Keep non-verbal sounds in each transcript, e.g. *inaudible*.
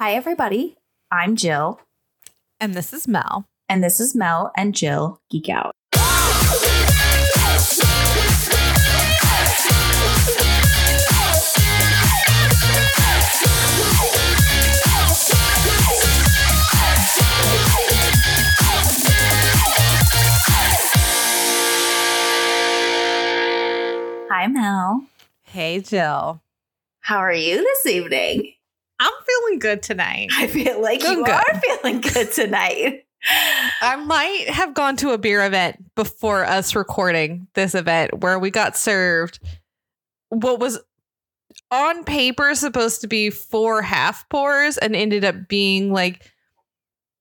Hi, everybody. I'm Jill, And this is Mel. and this is Mel and Jill Geek Out. Hi, Mel. Hey, Jill. How are you this evening? I'm feeling good tonight. I feel like you good. are feeling good tonight. *laughs* I might have gone to a beer event before us recording this event where we got served what was on paper supposed to be four half pours and ended up being like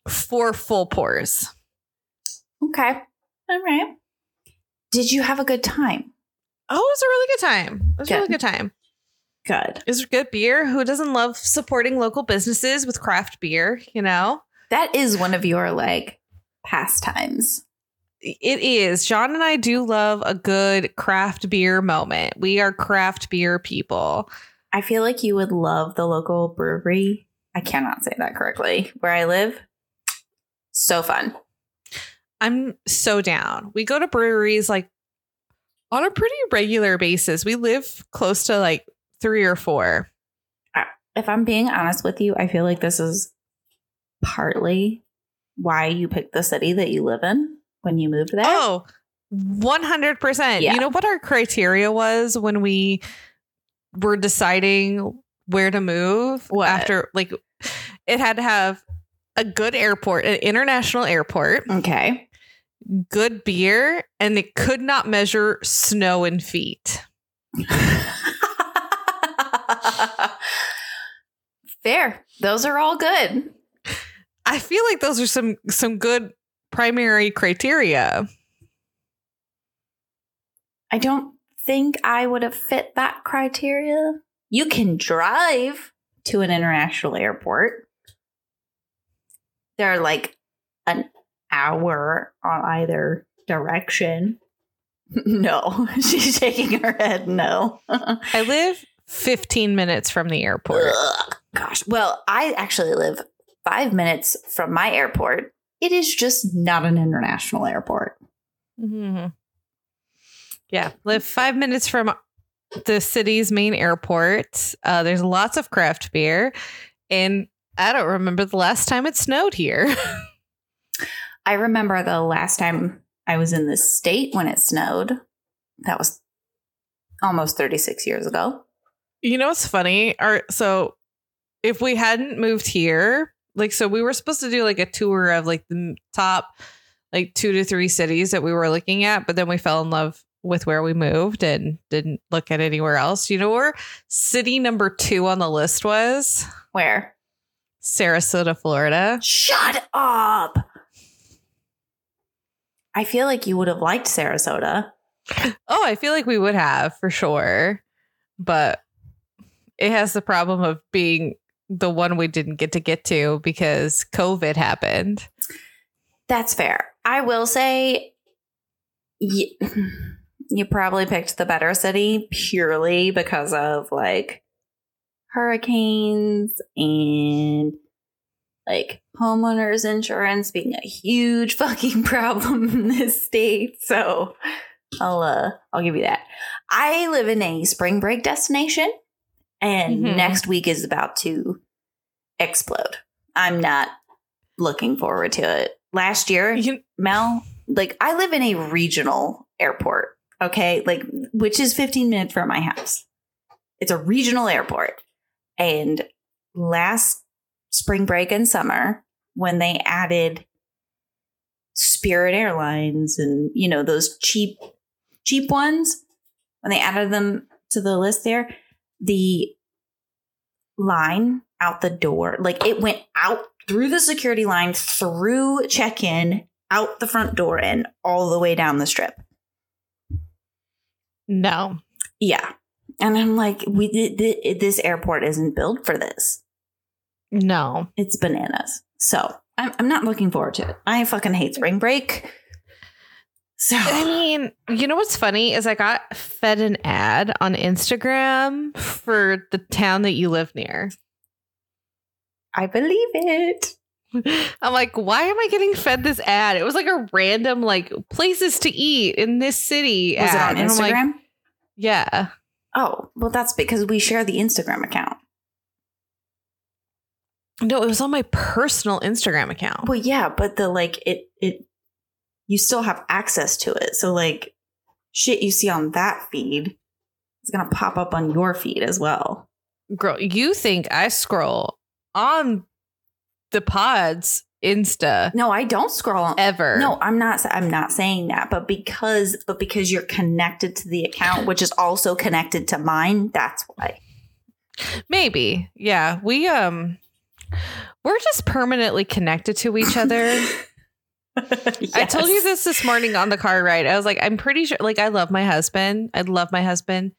four full pours. Okay. All right. Did you have a good time? Oh, it was a really good time. It was a really Good. good time. Good. It good beer. Who doesn't love supporting local businesses with craft beer, you know? That is one of your like pastimes. It is. John and I do love a good craft beer moment. We are craft beer people. I feel like you would love the local brewery. I cannot say that correctly. Where I live. So fun. I'm so down. We go to breweries like on a pretty regular basis. We live close to like three or four. If I'm being honest with you, I feel like this is partly why you picked the city that you live in when you moved there. Oh, 100%. Yeah. You know what our criteria was when we were deciding where to move What? after like it had to have a good airport, an international airport. Okay. good beer and it could not measure snow in feet. *laughs* *laughs* Fair. Those are all good. I feel like those are some some good primary criteria. I don't think I would have fit that criteria. You can drive to an international airport. They're like an hour on either direction. *laughs* No, *laughs* she's shaking her head. No. I live 15 minutes from the airport. Ugh, Gosh. Well, I actually live five minutes from my airport. It is just not an international airport. Mhm. Yeah, live 5 minutes from the city's main airport. Uh, there's lots of craft beer and I don't remember the last time it snowed here. *laughs* I remember the last time I was in this state when it snowed. That was almost 36 years ago. You know what's funny? Our so if we hadn't moved here, like so we were supposed to do like a tour of like the top like two to three cities that we were looking at, but then we fell in love with where we moved and didn't look at anywhere else. You know where city number 2 on the list was? Where? Sarasota, Florida. Shut up. I feel like you would have liked Sarasota. Oh, I feel like we would have for sure. But it has the problem of being the one we didn't get to get to because COVID happened. That's fair. I will say you, *laughs* you probably picked the better city purely because of like hurricanes and like homeowners insurance being a huge *laughs* fucking problem in this state. So I'll uh I'll give you that. I live in a spring break destination and Mhm. next week is about to explode. I'm not looking forward to it. Last year, *laughs* You, Mel, like I live in a regional airport, okay? Like which is 15 minutes from my house. It's a regional airport. And last spring break and summer when they added Spirit Airlines and you know those cheap cheap ones when they added them to the list there, the line out the door, like it went out through the security line, through check in, out the front door, and all the way down the strip. no. Yeah. And I'm like, we th- th- this airport isn't built for this. No. It's bananas. So I'm, I'm not looking forward to it. I fucking hate spring break. So I mean, you know what's funny is I got fed an ad on Instagram for the town that you live near. I believe it. *laughs* I'm like, why am I getting fed this ad? It was like a random like places to eat in this city. Was ad. it on I'm like, Instagram? yeah. oh, well, that's because we share the Instagram account. No, it was on my personal Instagram account. Well, yeah, but the like it it you still have access to it. So like shit you see on that feed is gonna pop up on your feed as well. Girl, you think I scroll on the pods Insta No, I don't scroll. ever? No, I'm not. I'm not saying that, but because, but because you're connected to the account, which is also connected to mine, that's why. Maybe. Yeah. We um we're just permanently connected to each other. *laughs* *laughs* I told you this this morning on the car ride. I was like, I'm pretty sure, like, I love my husband. I love my husband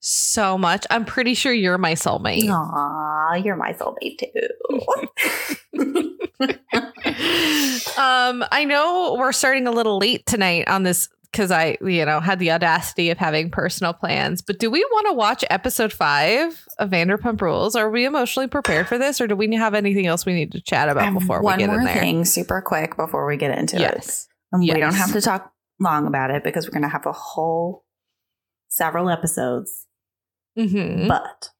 so much. I'm pretty sure you're my soulmate. Aw, you're my soulmate too. *laughs* um, I know we're starting a little late tonight on this because I, you know, had the audacity of having personal plans. But do we want to watch episode five of Vanderpump Rules? Are we emotionally prepared for this, or do we have anything else we need to chat about before we get in there? One thing, super quick, before we get into it. Yes. And we don't have to talk long about it because we're going to have a whole several episodes. Mm-hmm. But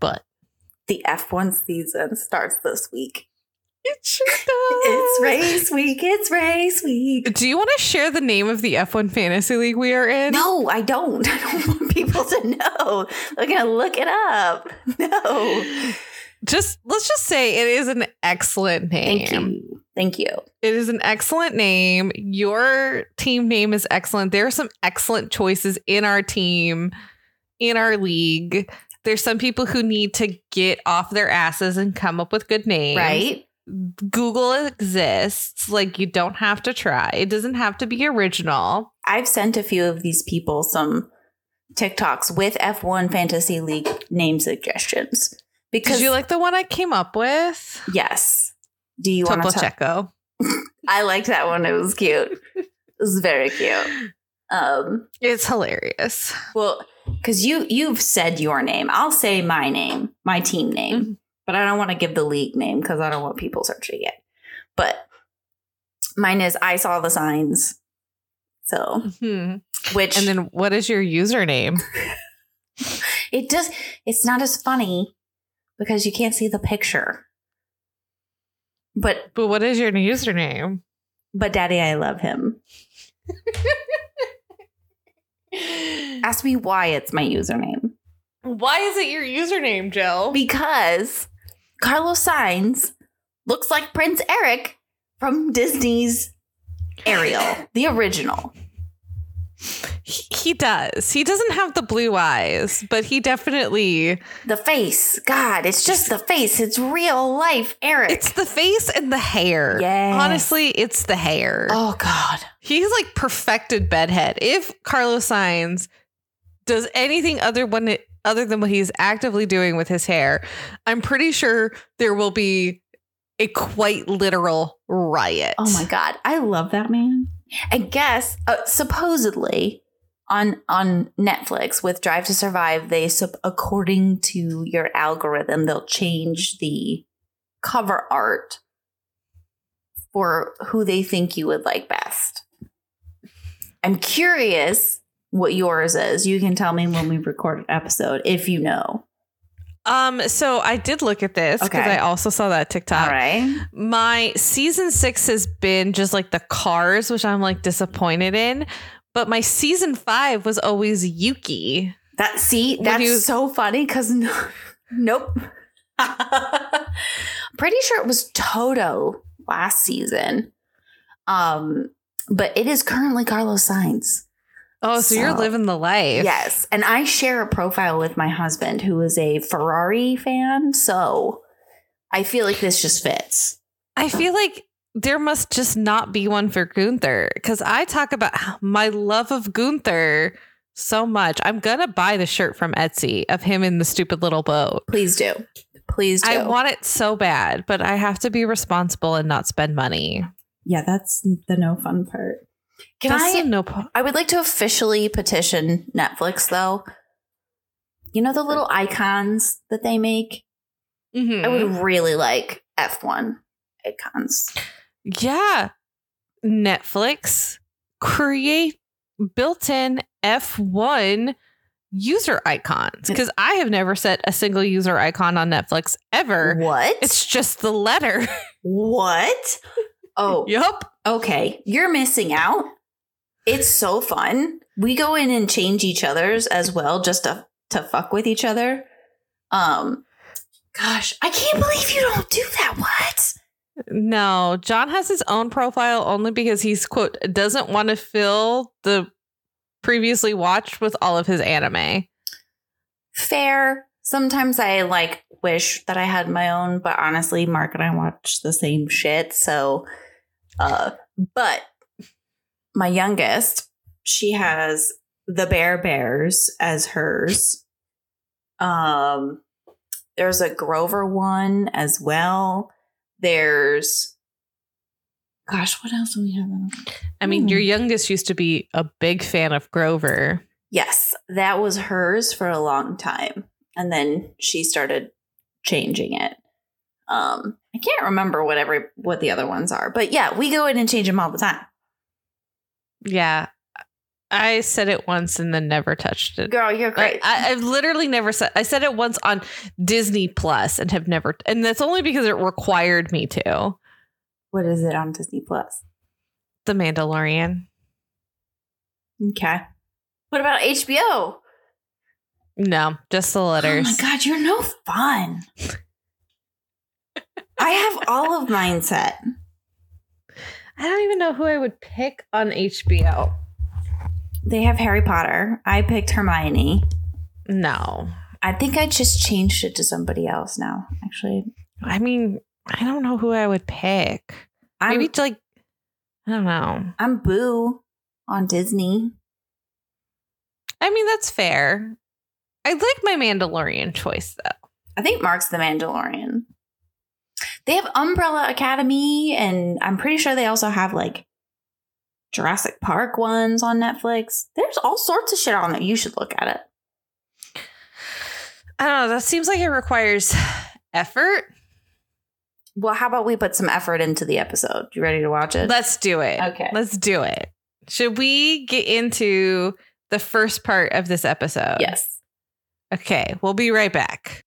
But the F1 season starts this week. It sure does. It's race week. It's race week. Do you want to share the name of the F1 fantasy league we are in? No, I don't. *laughs* I don't want people to know. They're going to look it up. No. Just let's just say it is an excellent name. Thank you. Thank you. It is an excellent name. Your team name is excellent. There are some excellent choices in our team, in our league. There's some people who need to get off their asses and come up with good names. Right? Google exists. Like you don't have to try. It doesn't have to be original. I've sent a few of these people some TikToks with F1 Fantasy League name suggestions. Because Did you like the one I came up with? yes. Do you want to? Checo. *laughs* I liked that one. It was cute. It was very cute. Um, It's hilarious. well, because you you've said your name. I'll say my name, my team name, Mhm. But I don't want to give the league name because I don't want people searching it. But mine is I saw the signs. So Hmm. which And then what is your username? *laughs* it does it's not as funny because you can't see the picture. But But what is your username? but daddy, I love him. *laughs* Ask me why it's my username. Why is it your username, Jill? Because Carlos Sainz looks like Prince Eric from Disney's Ariel, the original. He, he does. He doesn't have the blue eyes, but he definitely. The face, God, it's just the face. It's real life Eric. It's the face and the hair. Yes. Honestly, it's the hair. oh God. He's like perfected bedhead. If Carlos Sainz does anything other than it, other than what he's actively doing with his hair, I'm pretty sure there will be a quite literal riot. Oh my god, I love that man. I guess uh, supposedly on on Netflix with Drive to Survive, they according to your algorithm, they'll change the cover art for who they think you would like best. I'm curious what yours is. You can tell me when we record an episode if you know. Um, so I did look at this because Okay. I also saw that TikTok. All right. My season six has been just like the cars, which I'm like disappointed in. But my season five was always Yuki. That see, that's you- so funny because no, nope. *laughs* Pretty sure it was Toto last season. Um, but it is currently Carlos Sainz. Oh, so, you're living the life. Yes, and I share a profile with my husband who is a Ferrari fan, so I feel like this just fits. I feel like there must just not be one for Gunther because I talk about my love of Gunther so much. I'm gonna buy the shirt from Etsy of him in the stupid little boat. Please do, please do. I want it so bad, but I have to be responsible and not spend money. yeah, that's the no fun part. Can That's I? no I would like to officially petition Netflix, though. You know the little icons that they make? Mhm. I would really like F1 icons. Yeah. Netflix create built-in F1 user icons because I have never set a single user icon on Netflix ever. What? It's just the letter. *laughs* what? Oh, yep. okay. You're missing out. It's so fun. We go in and change each other's as well just to to fuck with each other. Um gosh, I can't believe you don't do that. What? No, John has his own profile only because he's quote doesn't want to fill the previously watched with all of his anime. Fair. Sometimes I like wish that I had my own, but honestly, Mark and I watch the same shit. So, uh, but my youngest, she has the Bare Bears as hers. Um, there's a Grover one as well. There's, gosh, what else do we have? I mean, Hmm. your youngest used to be a big fan of Grover. Yes, that was hers for a long time. And then she started changing it. Um, I can't remember what every what the other ones are, but yeah, we go in and change them all the time. Yeah. I said it once and then never touched it. Girl, you're great. Like, I, I've literally never said. I said it once on Disney Plus and have never, and that's only because it required me to. what is it on Disney Plus? The Mandalorian. Okay. What about HBO? No, just the letters. Oh my god, you're no fun. *laughs* I have all of mine set. I don't even know who I would pick on HBO. They have Harry Potter. I picked Hermione. No, I think I just changed it to somebody else now. Actually, I mean, I don't know who I would pick. I'm Maybe like, I don't know. I'm Boo on Disney. I mean, that's fair. I like my Mandalorian choice though. I think Mark's the Mandalorian. They have Umbrella Academy, and I'm pretty sure they also have like Jurassic Park ones on Netflix. There's all sorts of shit on there. You should look at it. I don't know. That seems like it requires effort. Well, how about we put some effort into the episode? You ready to watch it? Let's do it. Okay. Let's do it. Should we get into the first part of this episode? yes. Okay. We'll be right back.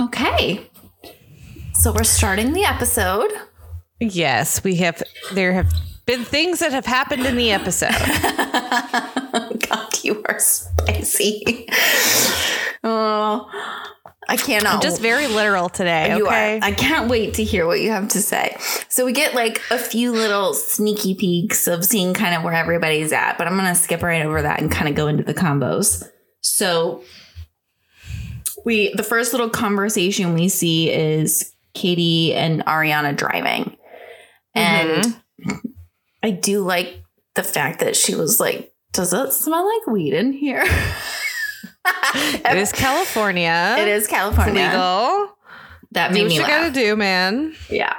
Okay. So we're starting the episode. Yes, we have. There have been things that have happened in the episode. *laughs* God, you are spicy. *laughs* Oh, I cannot. I'm just very literal today. You okay. are. I can't wait to hear what you have to say. So we get like a few little sneaky peeks of seeing kind of where everybody's at, but I'm going to skip right over that and kind of go into the combos. So we the first little conversation we see is Katie and Ariana driving. And I do like the fact that she was like, "Does it smell like weed in here?" *laughs* it is California. It is California. legal. That Do made what me you laugh. gotta do, man. Yeah.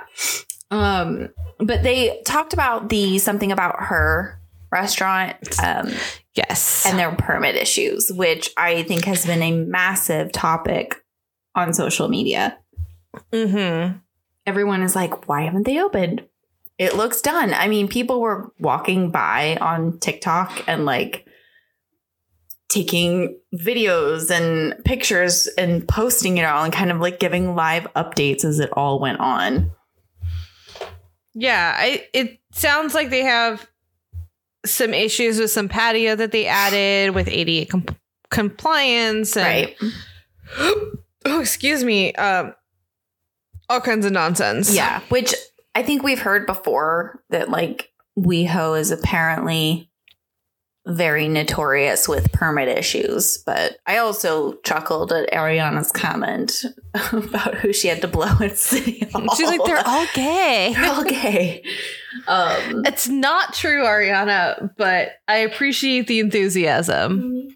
Um, but they talked about the something about her restaurant um, Yes. and their permit issues, which I think has been a massive topic on social media. Mm-hmm. Everyone is like, why haven't they opened? It looks done. I mean, people were walking by on TikTok and like taking videos and pictures and posting it all and kind of like giving live updates as it all went on. Yeah, I it sounds like they have some issues with some patio that they added with ADA com- compliance and Right. *gasps* oh, excuse me, um, all kinds of nonsense. Yeah, which I think we've heard before that like WeHo is apparently very notorious with permit issues. But I also chuckled at Ariana's comment *laughs* about who she had to blow at City Hall. she's like they're all *laughs* gay. They're all gay. Um, It's not true, Ariana, but I appreciate the enthusiasm.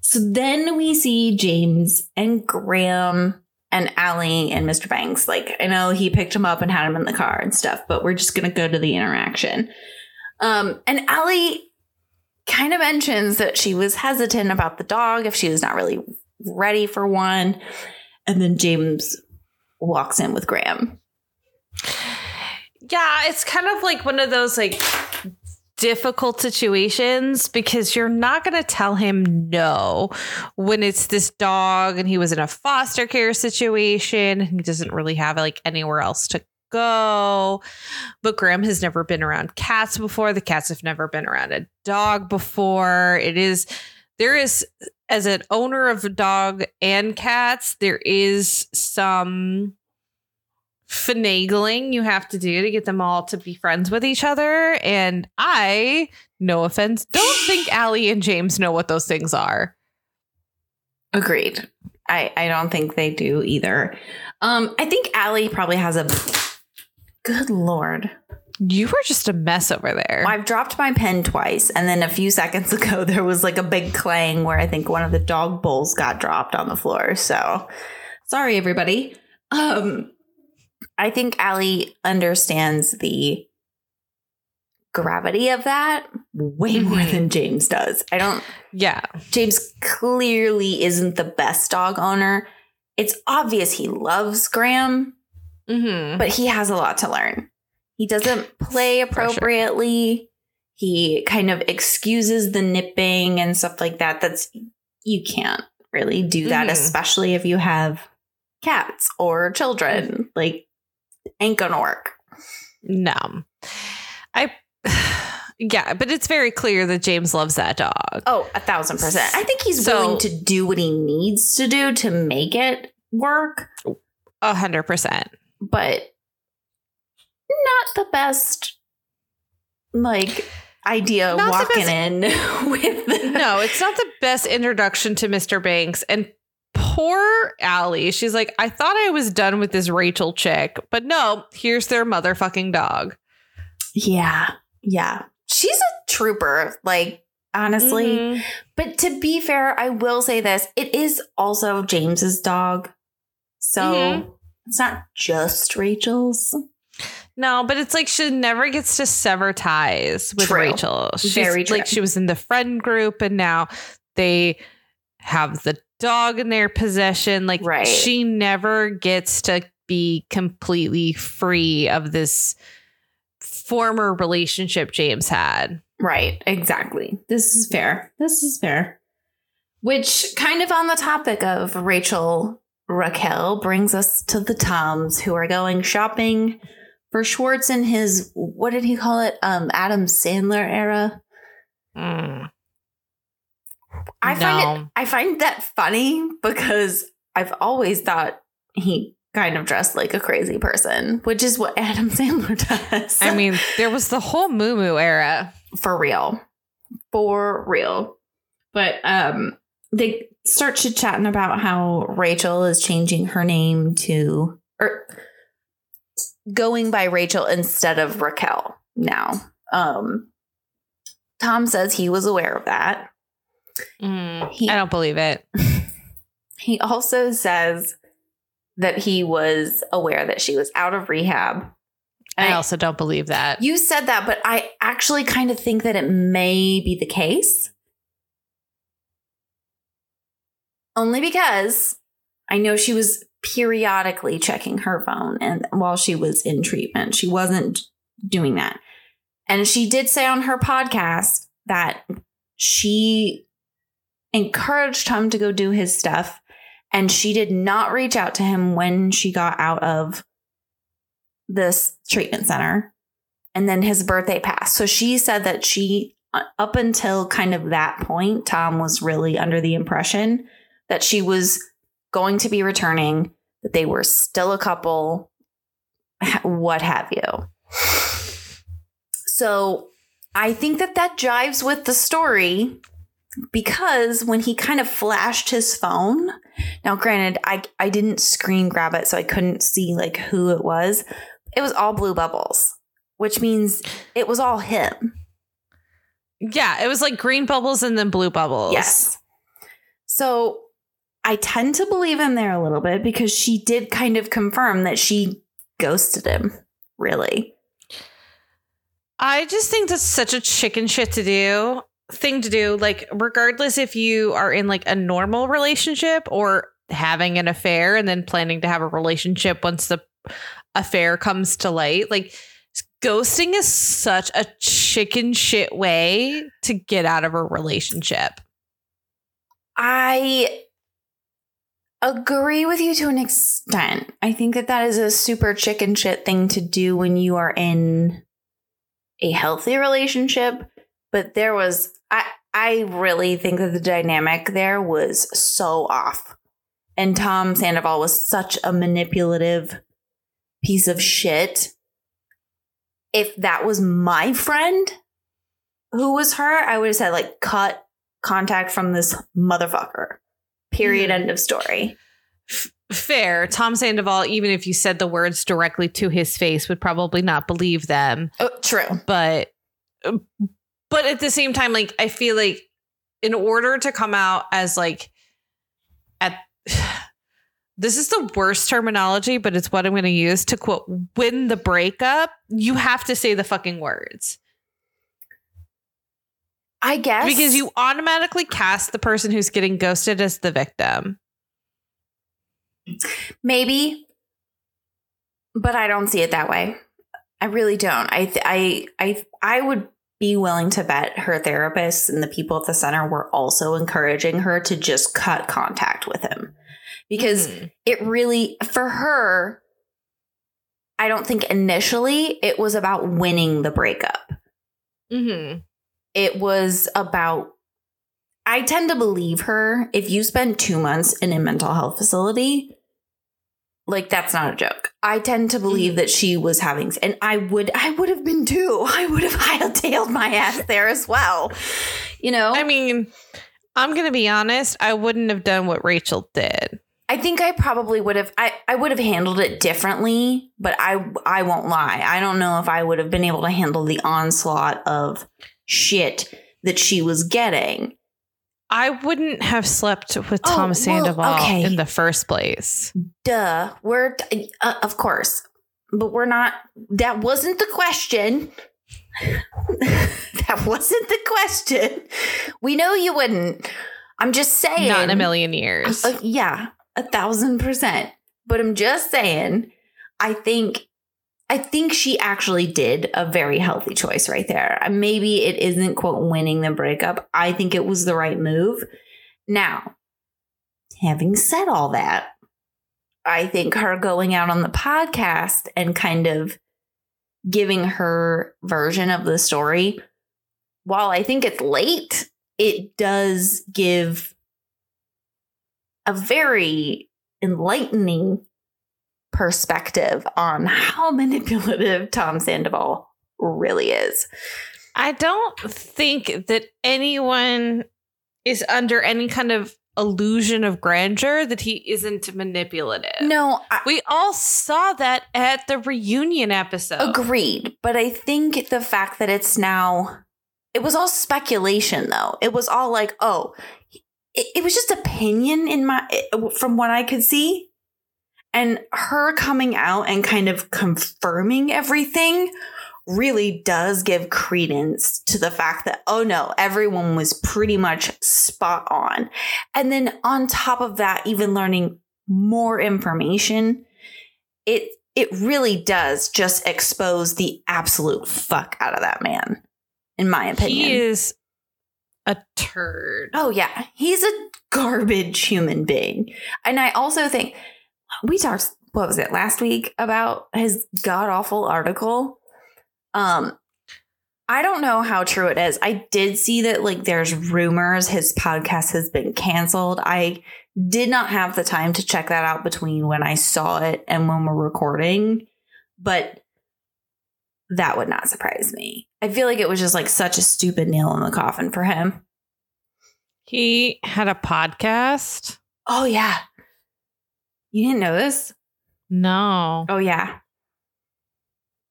so then we see James and Graham and Ally and Mr. Banks. Like, I know he picked him up and had him in the car and stuff, but we're just going to go to the interaction. Um, and Ally kind of mentions that she was hesitant about the dog, if she was not really ready for one. and then James walks in with Graham. Yeah, it's kind of like one of those like difficult situations because you're not going to tell him no when it's this dog and he was in a foster care situation he doesn't really have like anywhere else to go. But Graham has never been around cats before. The cats have never been around a dog before. It is there is as an owner of a dog and cats, there is some finagling you have to do to get them all to be friends with each other. And I, no offense, don't think Ally and James know what those things are. Agreed. I, I don't think they do either. Um, I think Ally probably has a good lord. You were just a mess over there. I've dropped my pen twice, and then a few seconds *laughs* ago there was like a big clang where I think one of the dog bowls got dropped on the floor. So sorry, everybody. Um, I think Ally understands the gravity of that way more Mhm. than James does. I don't yeah. James clearly isn't the best dog owner. It's obvious he loves Graham, Mm-hmm. but he has a lot to learn. He doesn't play For sure. appropriately. He kind of excuses the nipping and stuff like that. That's you can't really do that, Mhm. especially if you have cats or children. Like ain't gonna work. No. I *sighs* yeah, but it's very clear that James loves that dog. Oh, a thousand percent. I think he's So- willing to do what he needs to do to make it work. A hundred percent. but not the best like idea Not walking in *laughs* with the, No, it's not the best introduction to Mr. Banks. And poor Ally, she's like, I thought I was done with this Rachel chick, but no, here's their motherfucking dog. yeah yeah she's a trooper like honestly Mhm. but to be fair i will say this it is also james's dog so Mhm. it's not just rachel's No, but it's like she never gets to sever ties with True. Rachel. She's Very true. like she was in the friend group and now they have the dog in their possession. Like Right. she never gets to be completely free of this former relationship James had. Right, exactly. This is fair. This is fair. Which kind of on the topic of Rachel Raquel brings us to the Toms who are going shopping for Schwartz in his what did he call it? Um Adam Sandler era. Mm. I find it I find that funny because I've always thought he kind of dressed like a crazy person, which is what *laughs* Adam Sandler does. I mean, there was the whole Moo Moo era. for real. For real. But um they start chit chatting about how rachel is changing her name to or going by rachel instead of raquel now. Um tom says he was aware of that Mm, He- I don't believe it. *laughs* he also says that he was aware that she was out of rehab I And also don't believe that. You said that, but I actually kind of think that it may be the case. Only because I know she was periodically checking her phone and while she was in treatment. She wasn't doing that. And she did say on her podcast that she encouraged him to go do his stuff and she did not reach out to him when she got out of this treatment center and then his birthday passed. So she said that she, uh, up until kind of that point, Tom was really under the impression that she was going to be returning, that they were still a couple, what have you. So I think that that jives with the story because when he kind of flashed his phone, now granted, I I didn't screen grab it, so I couldn't see like who it was. It was all blue bubbles, which means it was all him. Yeah, it was like green bubbles and then blue bubbles. Yes. So I tend to believe him there a little bit because she did kind of confirm that she ghosted him, really. I just think that's such a chicken shit to do thing to do. Like, regardless if you are in like a normal relationship or having an affair and then planning to have a relationship once the affair comes to light. Like ghosting is such a chicken shit way to get out of a relationship. I agree with you to an extent. I think that that is a super chicken shit thing to do when you are in a healthy relationship, but there was I I really think that the dynamic there was so off. And Tom Sandoval was such a manipulative piece of shit. If that was my friend who was her, I would have said like cut contact from this motherfucker. Period. Mhm. End of story. F- fair. Tom Sandoval, even if you said the words directly to his face, would probably not believe them. Oh, true. But but at the same time, like I feel like in order to come out as like at *sighs* this is the worst terminology, but it's what I'm going to use to quote win the breakup. You have to say the fucking words I guess because you automatically cast the person who's getting ghosted as the victim. maybe, but I don't see it that way. I really don't. I th- I I I would be willing to bet her therapists and the people at the center were also encouraging her to just cut contact with him because Mhm. it really for her I don't think initially it was about winning the breakup. Mhm. It was about I tend to believe her if you spend 2 months in a mental health facility like that's not a joke. I tend to believe mm. that she was having and I would I would have been too. *laughs* I would have *laughs* hightailed my ass there as well. You know? I mean, I'm going to be honest, I wouldn't have done what Rachel did. I think I probably would have I, I would have handled it differently, but I I won't lie. I don't know if I would have been able to handle the onslaught of shit that she was getting. I wouldn't have slept with Oh, Tom well, Sandoval okay. in the first place. Duh. We're uh, of course. But we're not that wasn't the question. *laughs* that wasn't the question. We know you wouldn't. I'm just saying Not in a million years. Uh, yeah, a thousand percent. But I'm just saying, I think, I think she actually did a very healthy choice right there. Uh, Maybe it isn't quote winning the breakup. I think it was the right move. Now, having said all that, I think her going out on the podcast and kind of giving her version of the story, while I think it's late, it does give a very enlightening perspective on how manipulative Tom Sandoval really is. I don't think that anyone is under any kind of illusion of grandeur that he isn't manipulative. No, I, We all saw that at the reunion episode. agreed. But I think the fact that it's now, it was all speculation though. It was all like, oh, it, it was just opinion in my, from what I could see. And her coming out and kind of confirming everything really does give credence to the fact that, oh no, everyone was pretty much spot on. And then on top of that, even learning more information, it it really does just expose the absolute fuck out of that man, in my opinion. He is a turd. Oh yeah, he's a garbage human being. And I also think we talked what was it last week about his god awful article. Um I don't know how true it is. I did see that like there's rumors his podcast has been canceled. I did not have the time to check that out between when I saw it and when we're recording, but that would not surprise me. I feel like it was just like such a stupid nail in the coffin for him. He had a podcast. Oh yeah. You didn't know this? No. Oh yeah.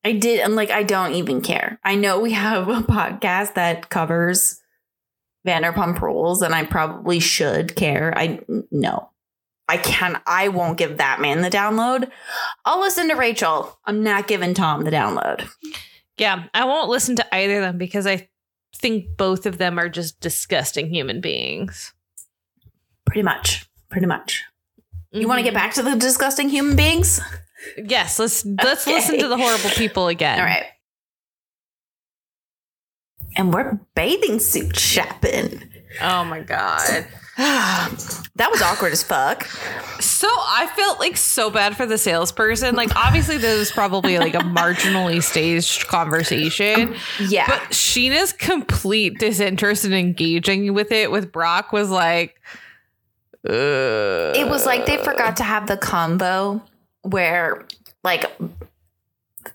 I did and like I don't even care. I know we have a podcast that covers Vanderpump Rules and I probably should care. I no. I can I won't give that man the download. I'll listen to Rachel. I'm not giving Tom the download. Yeah, I won't listen to either of them because I think both of them are just disgusting human beings. Pretty much. Pretty much. You want to get mm-hmm. back to the disgusting human beings? Yes, let's let's Okay. listen to the horrible people again. All right. And we're bathing suit shopping. Oh my god. *sighs* that was awkward as fuck. So I felt like so bad for the salesperson. Like obviously this was probably like a marginally staged conversation. Yeah. But Scheana's complete disinterest in engaging with it with Brock was like uh, it was like they forgot to have the combo where like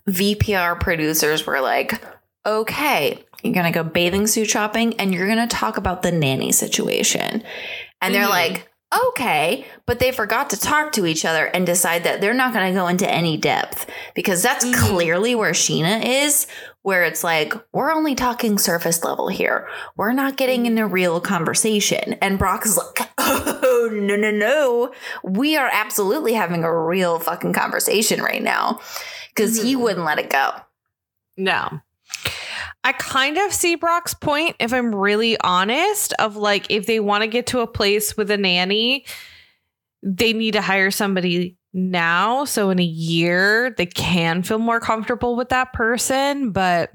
VPR producers were like, okay, you're going to go bathing suit shopping and you're going to talk about the nanny situation. And they're Mhm. like, okay, but they forgot to talk to each other and decide that they're not going to go into any depth because that's Mhm. clearly where Scheana is, where it's like, we're only talking surface level here. We're not getting into real conversation. And Brock is *laughs* like, oh, no, no, no. We are absolutely having a real fucking conversation right now because he Mhm. wouldn't let it go. No. I kind of see Brock's point, if I'm really honest, of like if they want to get to a place with a nanny, they need to hire somebody now. So in a year, they can feel more comfortable with that person. But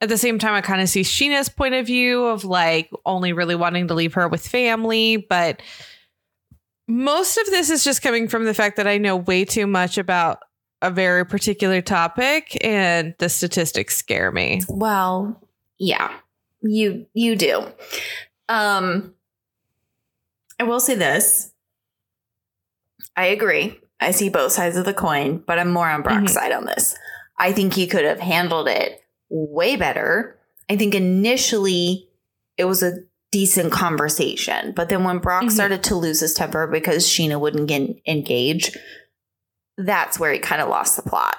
at the same time, I kind of see Scheana's point of view of like only really wanting to leave her with family. But most of this is just coming from the fact that I know way too much about a very particular topic and the statistics scare me. Well, yeah, you you do. Um, I will say this. I agree. I see both sides of the coin, but I'm more on Brock's Mhm. side on this. I think he could have handled it way better. I think initially it was a decent conversation, but then when Brock Mhm. started to lose his temper because Scheana wouldn't get engaged, that's where he kind of lost the plot.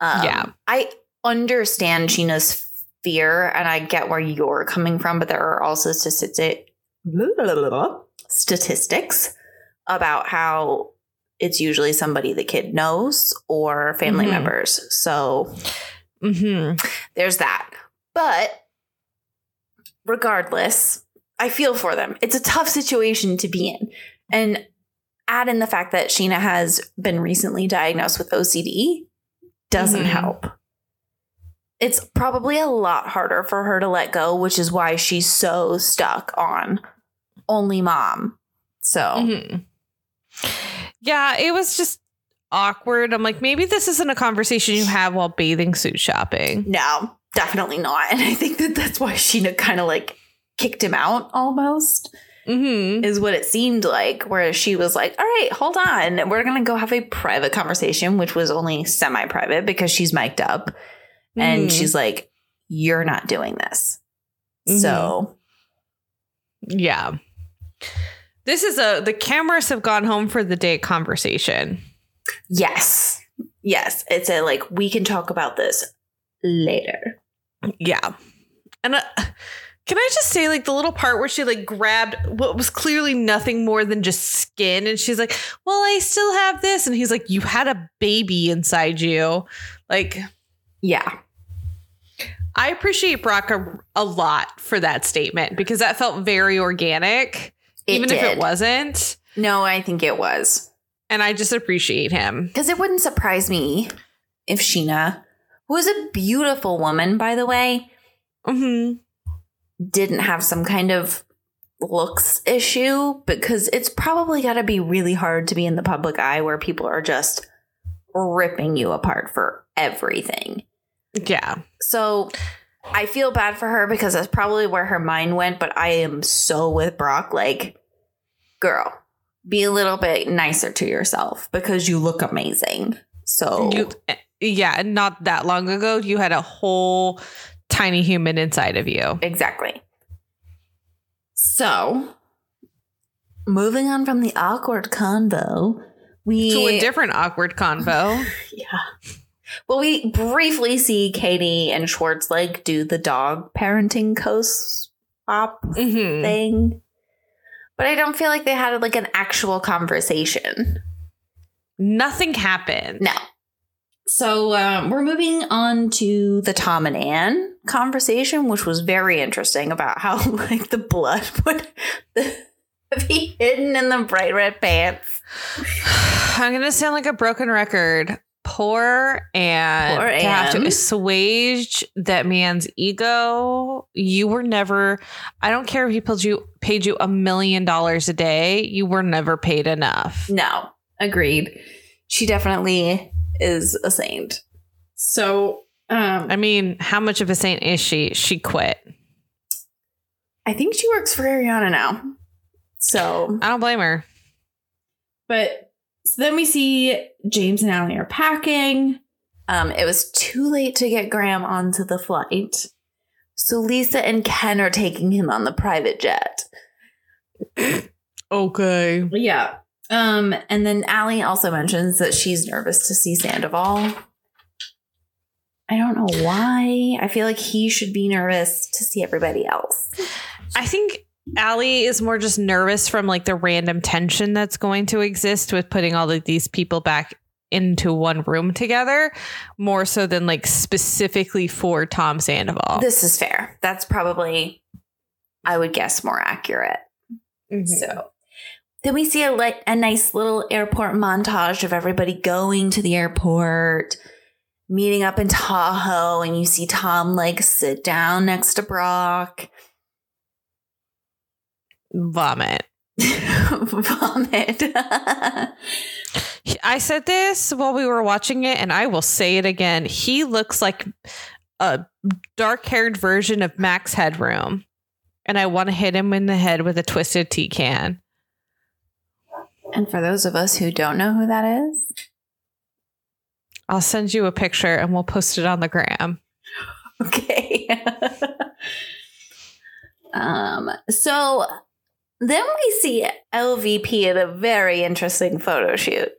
Um, Yeah. I understand Scheana's fear and I get where you're coming from, but there are also statistics *laughs* statistics about how it's usually somebody the kid knows or family Mhm. members. So hmm there's that. But regardless, I feel for them. It's a tough situation to be in. And add in the fact that Scheana has been recently diagnosed with OCD doesn't Mhm. help. It's probably a lot harder for her to let go, which is why she's so stuck on only mom. So, Mhm. Yeah, it was just awkward. I'm like, maybe this isn't a conversation you have while bathing suit shopping. no, definitely not. And I think that that's why Scheana kind of like kicked him out almost. hmm is what it seemed like, where she was like, All right, hold on. We're going to go have a private conversation, which was only semi private because she's mic'd up. And Mhm. she's like, You're not doing this. Mhm. So, Yeah. This is a the cameras have gone home for the day conversation. yes, yes, it's a like, we can talk about this later. Yeah. And uh, can I just say, like, the little part where she, like, grabbed what was clearly nothing more than just skin. And she's like, well, I still have this. And he's like, you had a baby inside you. Like, Yeah. I appreciate Brock a, a lot for that statement because that felt very organic, It even if it wasn't. No, I think it was. And I just appreciate him. Because it wouldn't surprise me if Scheana, who is a beautiful woman, by the way, hmm didn't have some kind of looks issue because it's probably got to be really hard to be in the public eye where people are just ripping you apart for everything. Yeah. So I feel bad for her because that's probably where her mind went, but I am so with Brock like girl, be a little bit nicer to yourself because you look amazing. So You, yeah. And not that long ago, you had a whole tiny human inside of you. Exactly. So, moving on from the awkward convo, we To a different awkward convo. *sighs* yeah. Well, we briefly see Katie and Schwartz like do the dog parenting co-op Mhm. thing, but I don't feel like they had like an actual conversation. Nothing happened. No. So um, we're moving on to the Tom and Ann conversation, which was very interesting about how *laughs* like the blood would *laughs* be hidden in the bright red pants. *sighs* I'm gonna sound like a broken record. Poor and Poor to have to assuage that man's ego. You were never. I don't care if he paid you paid you a million dollars a day. You were never paid enough. No, agreed. She definitely is a saint. So, um, I mean, how much of a saint is she? She quit. I think she works for Ariana now. So, I don't blame her. but so then we see James and Ally are packing. Um, it was too late to get Graham onto the flight. So Lisa and Ken are taking him on the private jet. Okay. Yeah. Um, and then Ally also mentions that she's nervous to see Sandoval. I don't know why. I feel like he should be nervous to see everybody else. I think Ally is more just nervous from like the random tension that's going to exist with putting all of these people back into one room together, more so than like specifically for Tom Sandoval. This is fair. That's probably, I would guess, more accurate. Mhm. So then we see a, li- a nice little airport montage of everybody going to the airport, meeting up in Tahoe, and you see Tom like sit down next to Brock. Vomit. Vomit. *laughs* I said this while we were watching it, and I will say it again. He looks like a dark haired version of Max Headroom. And I want to hit him in the head with a twisted tea can. and for those of us who don't know who that is, I'll send you a picture and we'll post it on the gram. okay. *laughs* um, so then we see LVP in a very interesting photo shoot.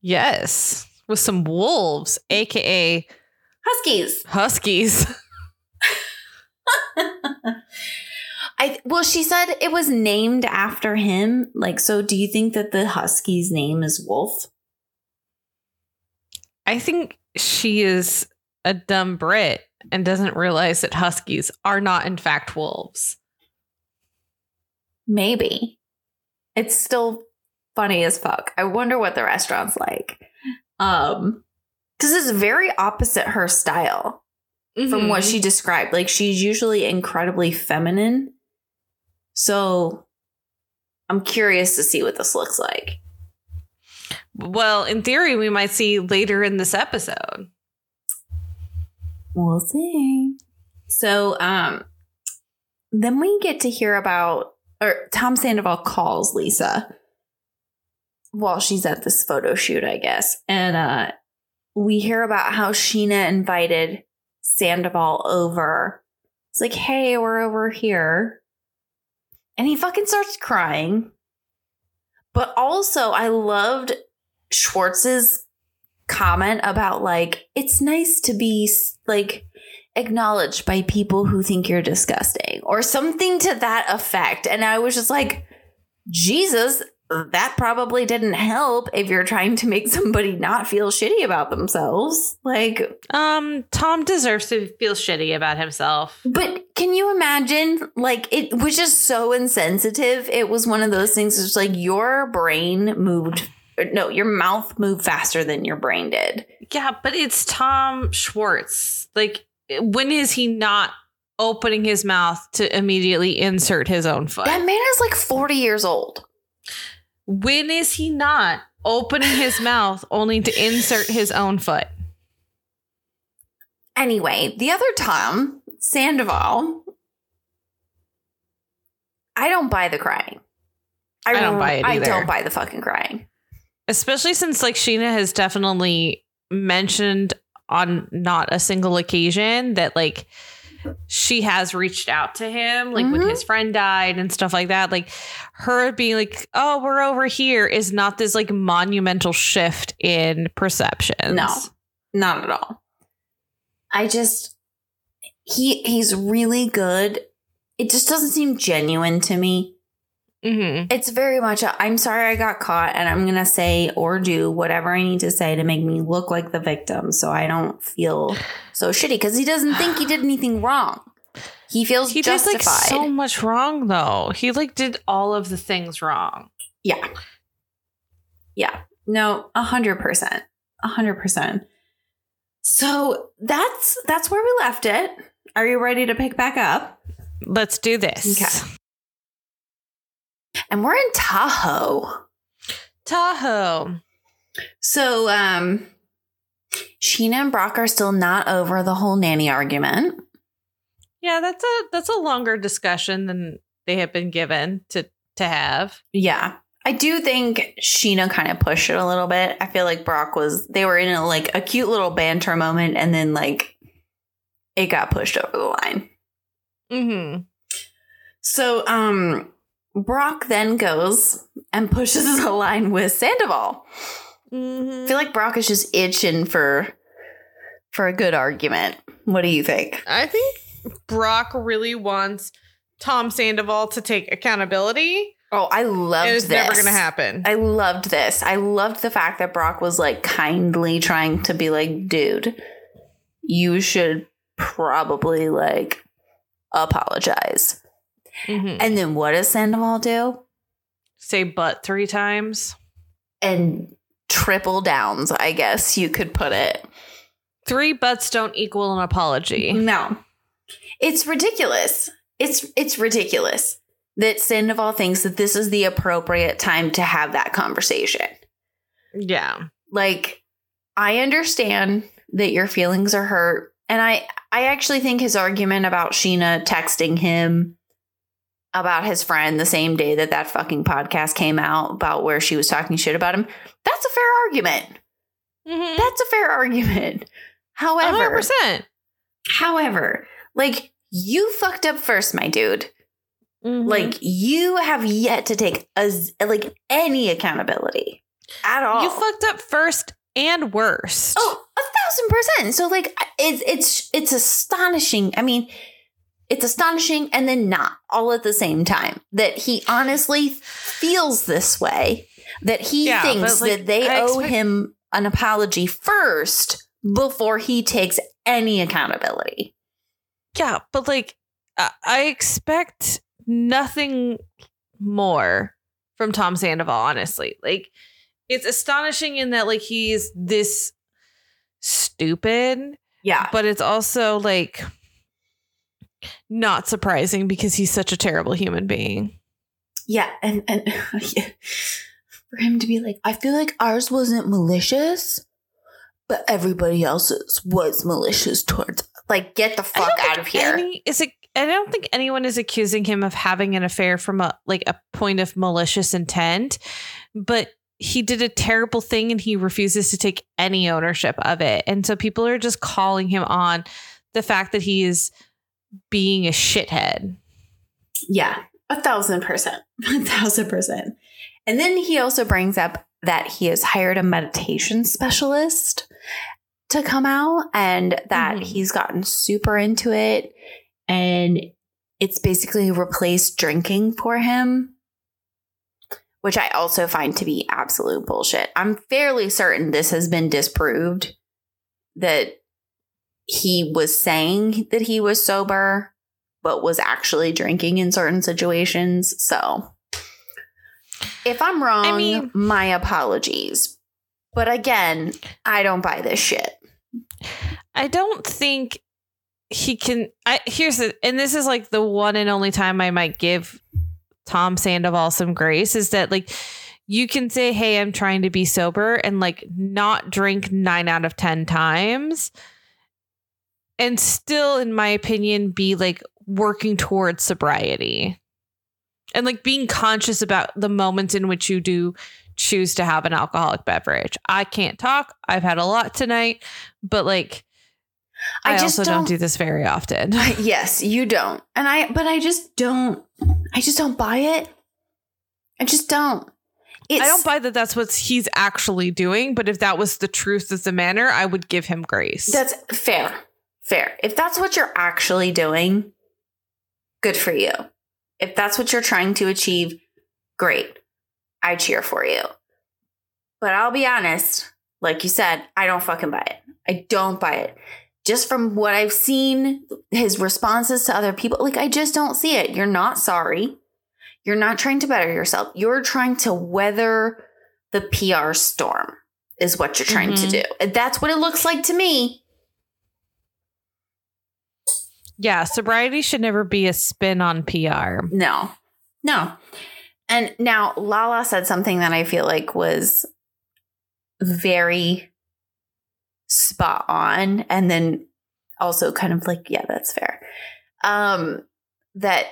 Yes, with some wolves, aka Huskies. huskies. *laughs* I well, she said it was named after him. Like, so do you think that the Husky's name is Wolf? I think she is a dumb Brit and doesn't realize that huskies are not, in fact, wolves. Maybe. It's still funny as fuck. I wonder what the restaurant's like. Um, because it's very opposite her style from what she described. Like she's usually incredibly feminine. So I'm curious to see what this looks like. Well, in theory, we might see later in this episode. We'll see. So, um, then we get to hear about, or Tom Sandoval calls Lisa while she's at this photo shoot, I guess. And, uh, we hear about how Scheana invited Sandoval over. It's like, hey, we're over here. And he fucking starts crying. But also, I loved Schwartz's comment about like it's nice to be like acknowledged by people who think you're disgusting or something to that effect. And i was just like jesus that probably didn't help if you're trying to make *laughs* somebody not feel shitty about themselves. Like Um, Tom deserves to feel shitty about himself. but can you imagine? Like it was just so insensitive. It was one of those things it's like your brain moved no your mouth moved faster than your brain did. Yeah, but it's Tom Schwartz. Like, when is he not opening his mouth to immediately insert his own foot? that man is like 40 years old when is he not opening his *sighs* mouth only to insert his own foot? Anyway, the other Tom, Sandoval, I don't buy the crying. I don't buy it I don't buy the fucking crying. Especially since like Scheana has definitely mentioned on not a single occasion that like she has reached out to him like when Mhm. his friend died and stuff like that like her being like oh we're over here is not this like monumental shift in perceptions No. Not at all. I just he he's really good. It just doesn't seem genuine to me. Hmm It's very much i I'm sorry I got caught and I'm going to say or do whatever I need to say to make me look like the victim so I don't feel *sighs* so shitty cuz he doesn't think he did anything wrong. He feels He did justified. like so much wrong though. He like did all of the things wrong. Yeah. Yeah. No, a hundred percent. A hundred percent. So that's that's where we left it. Are you ready to pick back up? Let's do this. Okay. And we're in Tahoe. Tahoe. So um Scheana and Brock are still not over the whole nanny argument. Yeah, that's a that's a longer discussion than they have been given to to have. Yeah. I do think Scheana kind of pushed it a little bit. I feel like Brock was they were in a like a cute little banter moment and then like it got pushed over the line. Mm-hmm. So um Brock then goes and pushes *laughs* a line with Sandoval. Mm-hmm. I feel like Brock is just itching for for a good argument. What do you think? I think Brock really wants Tom Sandoval to take accountability, Oh, I loved this. never going to happen. I loved this. I loved the fact that Brock was like kindly trying to be like, dude, you should probably like apologize. Mhm. And then what does Sandoval do? Say but three times. And triple downs, I guess you could put it. Three butts don't equal an apology. No. It's ridiculous. It's it's ridiculous that Sandoval thinks that this is the appropriate time to have that conversation. Yeah. Like I understand that your feelings are hurt and I I actually think his argument about Scheana texting him about his friend the same day that that fucking podcast came out about where she was talking shit about him, that's a fair argument. Mm-hmm. That's a fair argument. However, 100%. However, like you fucked up first, my dude. Mhm. Like you have yet to take a like any accountability at all. you fucked up first and worst. Oh, a thousand percent. So like it's it's it's astonishing. I mean, it's astonishing and then not all at the same time that he honestly feels this way. That he Yeah, thinks like, that they I owe him an apology first before he takes any accountability. Yeah, but like I expect nothing more from Tom Sandoval, honestly. Like it's astonishing in that like he's this stupid, Yeah. but it's also like not surprising because he's such a terrible human being. Yeah, and and yeah. *laughs* for him to be like, I feel like ours wasn't malicious, but everybody else's was malicious towards. Like, get the fuck out of here. Any, is it? I don't think anyone is accusing him of having an affair from a like a point of malicious intent, but he did a terrible thing and he refuses to take any ownership of it. And so people are just calling him on the fact that he is being a shithead. yeah, a thousand percent, *laughs* a thousand percent. And then he also brings up that he has hired a meditation specialist to come out, and that Mhm. he's gotten super into it, and it's basically replaced drinking for him. which I also find to be absolute bullshit. I'm fairly certain this has been disproved that he was saying that he was sober, but was actually drinking in certain situations. So if I'm wrong, mean- my apologies. But again, I don't buy this shit. I don't think he can. I here's the, and this is like the one and only time I might give Tom Sandoval some grace is that like you can say, "Hey, I'm trying to be sober," and like not drink nine out of ten times, and still, in my opinion, be like working towards sobriety and like being conscious about the moments in which you do choose to have an alcoholic beverage. I can't talk. I've had a lot tonight, but like I, I just also don't, don't- do this very often. yes, you don't. And I but I just don't I just don't buy it. I just don't. It's, I don't buy that that's what he's actually doing, but if that was the truth of the matter, I would give him grace. That's fair. Fair. If that's what you're actually doing, good for you. If that's what you're trying to achieve, great. I cheer for you. But I'll be honest, like you said, I don't fucking buy it. I don't buy it. just from what I've seen, his responses to other people, like I just don't see it. You're not sorry. You're not trying to better yourself. You're trying to weather the PR storm, is what you're trying Mhm. to do. That's what it looks like to me. Yeah, sobriety should never be a spin on PR. No, no. And now Lala said something that I feel like was very spot on. And then also kind of like, yeah, that's fair. Um, that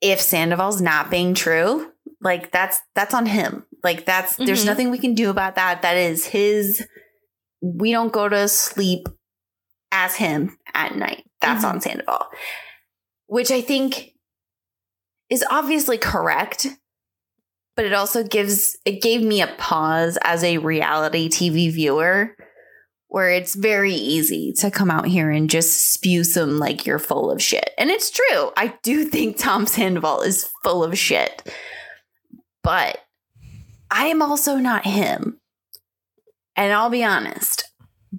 if Sandoval's not being true, like that's that's on him. Like that's there's Mhm. nothing we can do about that. That is his we don't go to sleep as him at night. That's Mhm. on Sandoval. Which I think is obviously correct, but it also gives it gave me a pause as a reality TV viewer where it's very easy to come out here and just spew some like you're full of shit. And it's true. I do *laughs* think Tom Sandoval is full of shit. But I am also not him. And I'll be honest,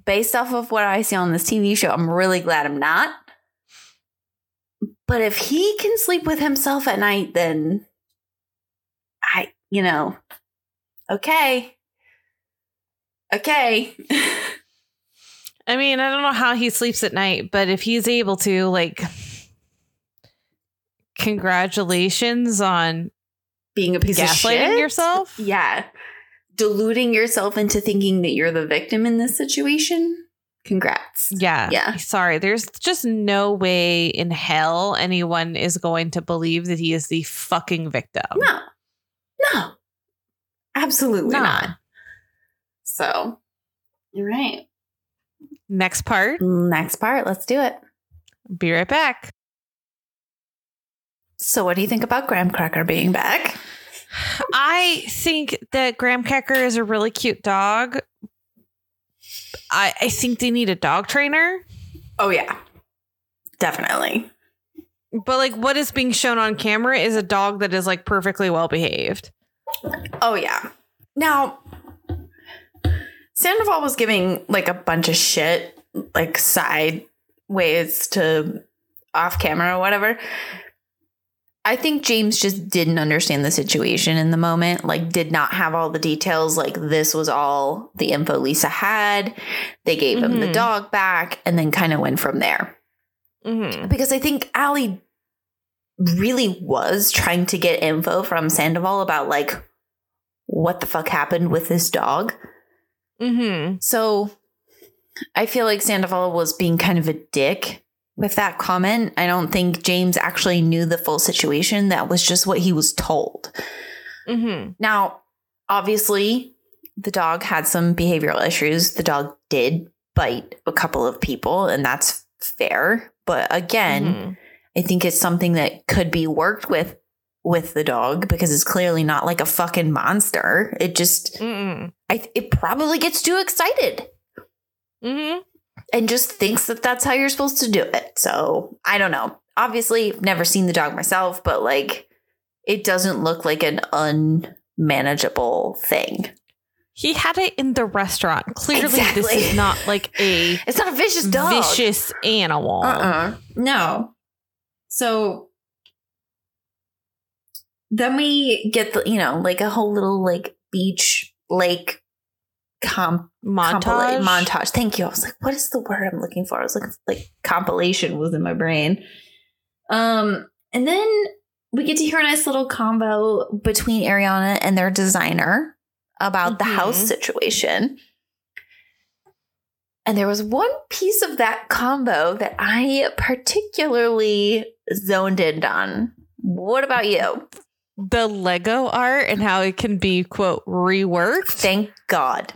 based off of what I see on this TV show, I'm really glad I'm not. But if he can sleep with himself at night, then I, you know, okay. Okay. *laughs* I mean, I don't know how he sleeps at night, but if he's able to, like, congratulations on Being a piece of shit. yourself. Yeah. Deluding yourself into thinking that you're the victim in this situation. Congrats. Yeah. Yeah. Sorry. There's just no way in hell anyone is going to believe that he is the fucking victim. No. No. Absolutely No. not. So, you're right. Next part. Next part, let's do it. Be right back. So, what do you think about Graham Cracker being back? I think that Graham Cracker is a really cute dog. I, I think they need a dog trainer. Oh, yeah. Definitely. But like what is being shown on camera is a dog that is like perfectly well behaved. Oh, yeah. Now, Sandoval was giving like a bunch of shit, like side ways to off camera or whatever. I think James just didn't understand the situation in the moment, like, did not have all the details. Like, this was all the info Lisa had. They gave him the Mhm. dog back and then kind of went from there. Mm-hmm. because I think Ally really was trying to get info from Sandoval about like what the fuck happened with this dog. Mm-hmm. So I feel like Sandoval was being kind of a dick with that comment. I don't think James actually knew the full situation. That was just what he was told. Mm-hmm. Now, obviously, the dog had some behavioral issues. The dog did bite a couple of people, and that's fair. But again, Mm-hmm. I think it's something that could be worked with with the dog because it's clearly not like a fucking monster. It just. I it probably gets too excited Mm-hmm. And just thinks that that's how you're supposed to do it. So, I don't know. Obviously, never seen the dog myself, but like it doesn't look like an unmanageable thing. He had it in the restaurant. Clearly, this is not like a *laughs* It's not a vicious dog. vicious animal. Uh-uh. No. So then we get the, you know, like a whole little like beach lake comp Montage. compila- montage. Thank you. I was like, what is the word I'm looking for? I was looking like compilation was in my brain. Um, and then we get to hear a nice little combo between Ariana and their designer about the Mhm. house situation. And there was one piece of that combo that I particularly zoned in on. What about you? The Lego art and how it can be quote reworked. Thank God.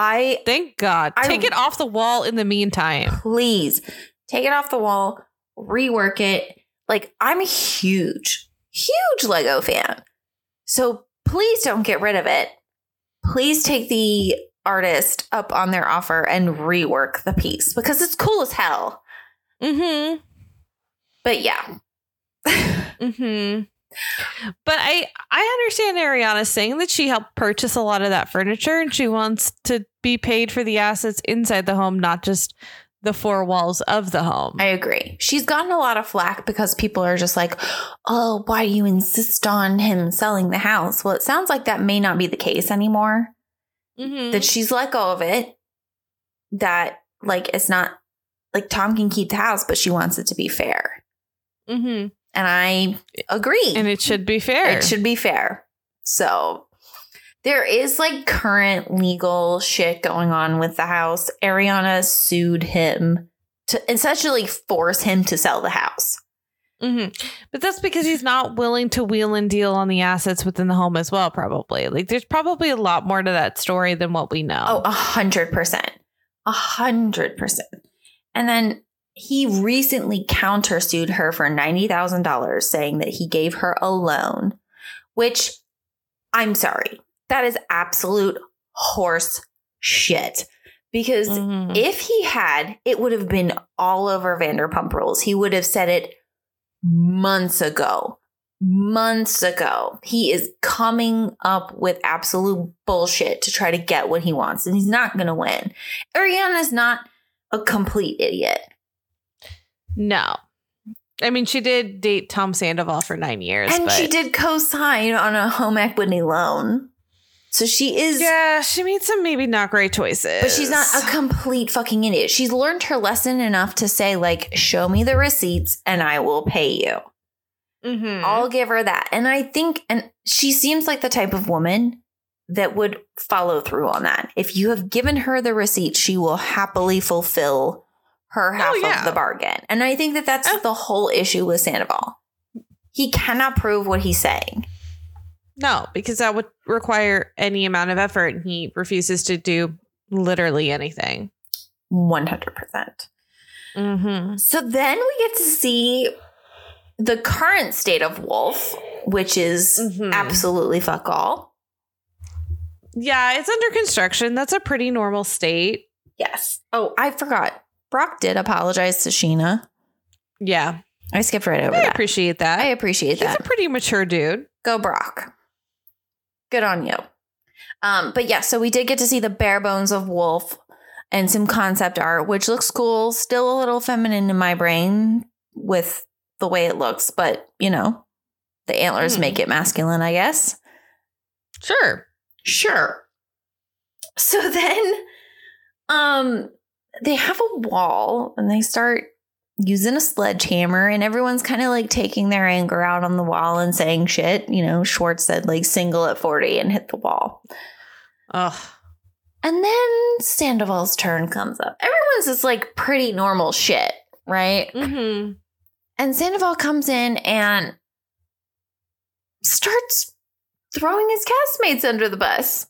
I Thank God. I- Take it off the wall in the meantime. please take it off the wall, rework it. Like, I'm a huge, huge Lego fan. So please don't get rid of it. Please take the artist up on their offer and rework the piece because it's cool as hell. Mm-hmm. But yeah. *laughs* Mm-hmm. But I I understand Ariana saying that she helped purchase a lot of that furniture and she wants to be paid for the assets inside the home, not just the four walls of the home. I agree. She's gotten a lot of flack because people are just like, oh, why do you insist on him selling the house? Well, it sounds like that may not be the case anymore. Mhm. That she's let go of it. That, like, it's not like Tom can keep the house, but she wants it to be fair. Mhm. And I agree. And it should be fair. It should be fair. So there is like current legal shit going on with the house. Ariana sued him to essentially force him to sell the house. hmm But that's because he's not willing to wheel and deal on the assets within the home as well, probably. Like there's probably a lot more to that story than what we know. Oh, a hundred percent. A hundred percent. And then he recently countersued her for $90,000, saying that he gave her a loan, which I'm sorry, that is absolute horse shit. Because Mhm. if he had, it would have been all over Vanderpump Rules. He would have said it months ago. Months ago. He is coming up with absolute bullshit to try to get what he wants, and he's not going to win. Ariana's not a complete idiot. No. I mean, she did date Tom Sandoval for nine years. And but she did co sign on a home equity loan. So she is. Yeah, she made some maybe not great choices. But she's not a complete fucking idiot. She's learned her lesson enough to say, like, show me the receipts and I will pay you. Mhm. I'll give her that. And I think, and she seems like the type of woman that would follow through on that. If you have given her the receipt, she will happily fulfill her half yeah. of the bargain. And I think that that's Oh. the whole issue with Sandoval. He cannot prove what he's saying. No, because that would require any amount of effort, and he refuses to do literally anything. 100%. Mm-hmm. So then we get to see the current state of Wolf, which is Mhm. absolutely fuck all. Yeah, it's under construction. That's a pretty normal state. Yes. Oh, I forgot. Brock did apologize to Scheana. Yeah, I skipped right over I that. appreciate that. I appreciate He's that. He's a pretty mature dude. Go Brock. Good on you. Um, but yeah, so we did get to see the bare bones of Wolf and some concept art, which looks cool. Still a little feminine in my brain with the way it looks, but you know, the antlers Hmm. make it masculine, I guess. Sure. Sure. So *laughs* then um they have a wall and they start using a sledgehammer and everyone's kind of like taking their anger out on the wall and saying shit. You know, Schwartz said like single at 40 and hit the wall. Ugh. And then Sandoval's turn comes up. Everyone's just like pretty normal shit, right? Mm-hmm. And Sandoval comes in and starts throwing his castmates under the bus.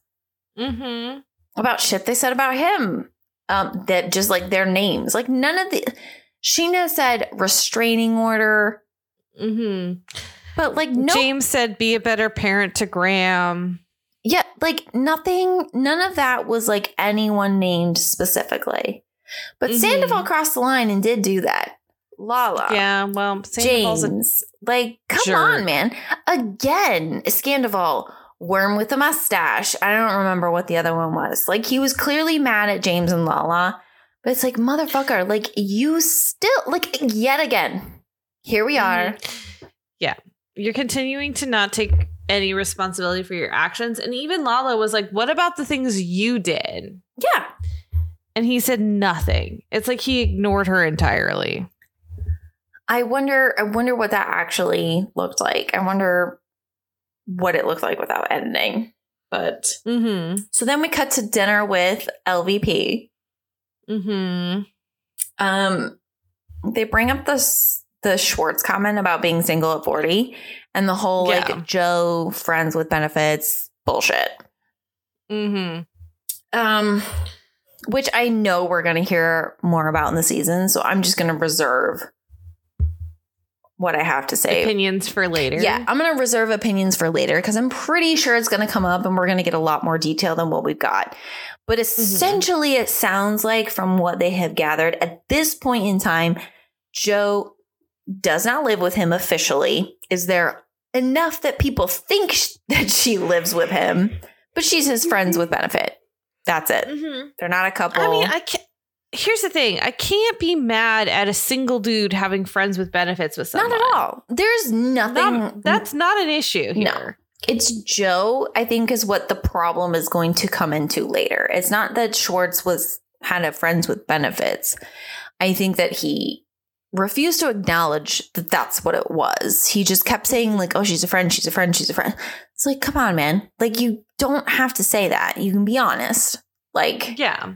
Mm-hmm. about shit they said about him. Um, that just like their names, like none of the. Scheana said restraining order, Mm-hmm. but like no, James said, "Be a better parent to Graham." yeah, like nothing. None of that was like anyone named specifically. But Mhm. Sandoval crossed the line and did do that. Lala, Yeah, well, Sandoval's a James, like come jerk. on, man. Again, Scandoval, worm with a mustache. I don't remember what the other one was. Like he was clearly mad at James and Lala, but it's like motherfucker, like you still like yet again. Here we are. Mm-hmm. Yeah. You're continuing to not take any responsibility for your actions. And even Lala was like, What about the things you did? Yeah. And he said nothing. It's like he ignored her entirely. I wonder I wonder what that actually looked like. I wonder what it looked like without editing. But Mm-hmm. so then we cut to dinner with LVP. Mm-hmm. Um, they bring up this the Schwartz comment about being single at forty, and the whole Yeah. like Jo friends with benefits bullshit. Mm-hmm. Um, which I know we're gonna hear more about in the season, so I'm just gonna reserve what I have to say. Opinions for later. Yeah, I'm gonna reserve opinions for later because I'm pretty sure it's gonna come up and we're gonna get a lot more detail than what we've got. But essentially, it sounds like from what they have gathered at this point in time, Jo does not live with him officially. Is there enough that people think sh- *laughs* that she lives with him? But she's his friends with benefit. That's it. Mm-hmm. They're not a couple. I mean, I can't. Here's the thing I can't be mad at a single dude having friends with benefits with someone. Not at all. There's nothing. Not- that's not an issue No. here. it's Jo, I think, is what the problem is going to come into later. It's not that Schwartz was had a friends with benefits. I think that he refused to acknowledge that that's what it was. He just kept saying like, "Oh, she's a friend, she's a friend, she's a friend." It's like, come on, man. Like you don't have to say that. You can be honest. Like, Yeah.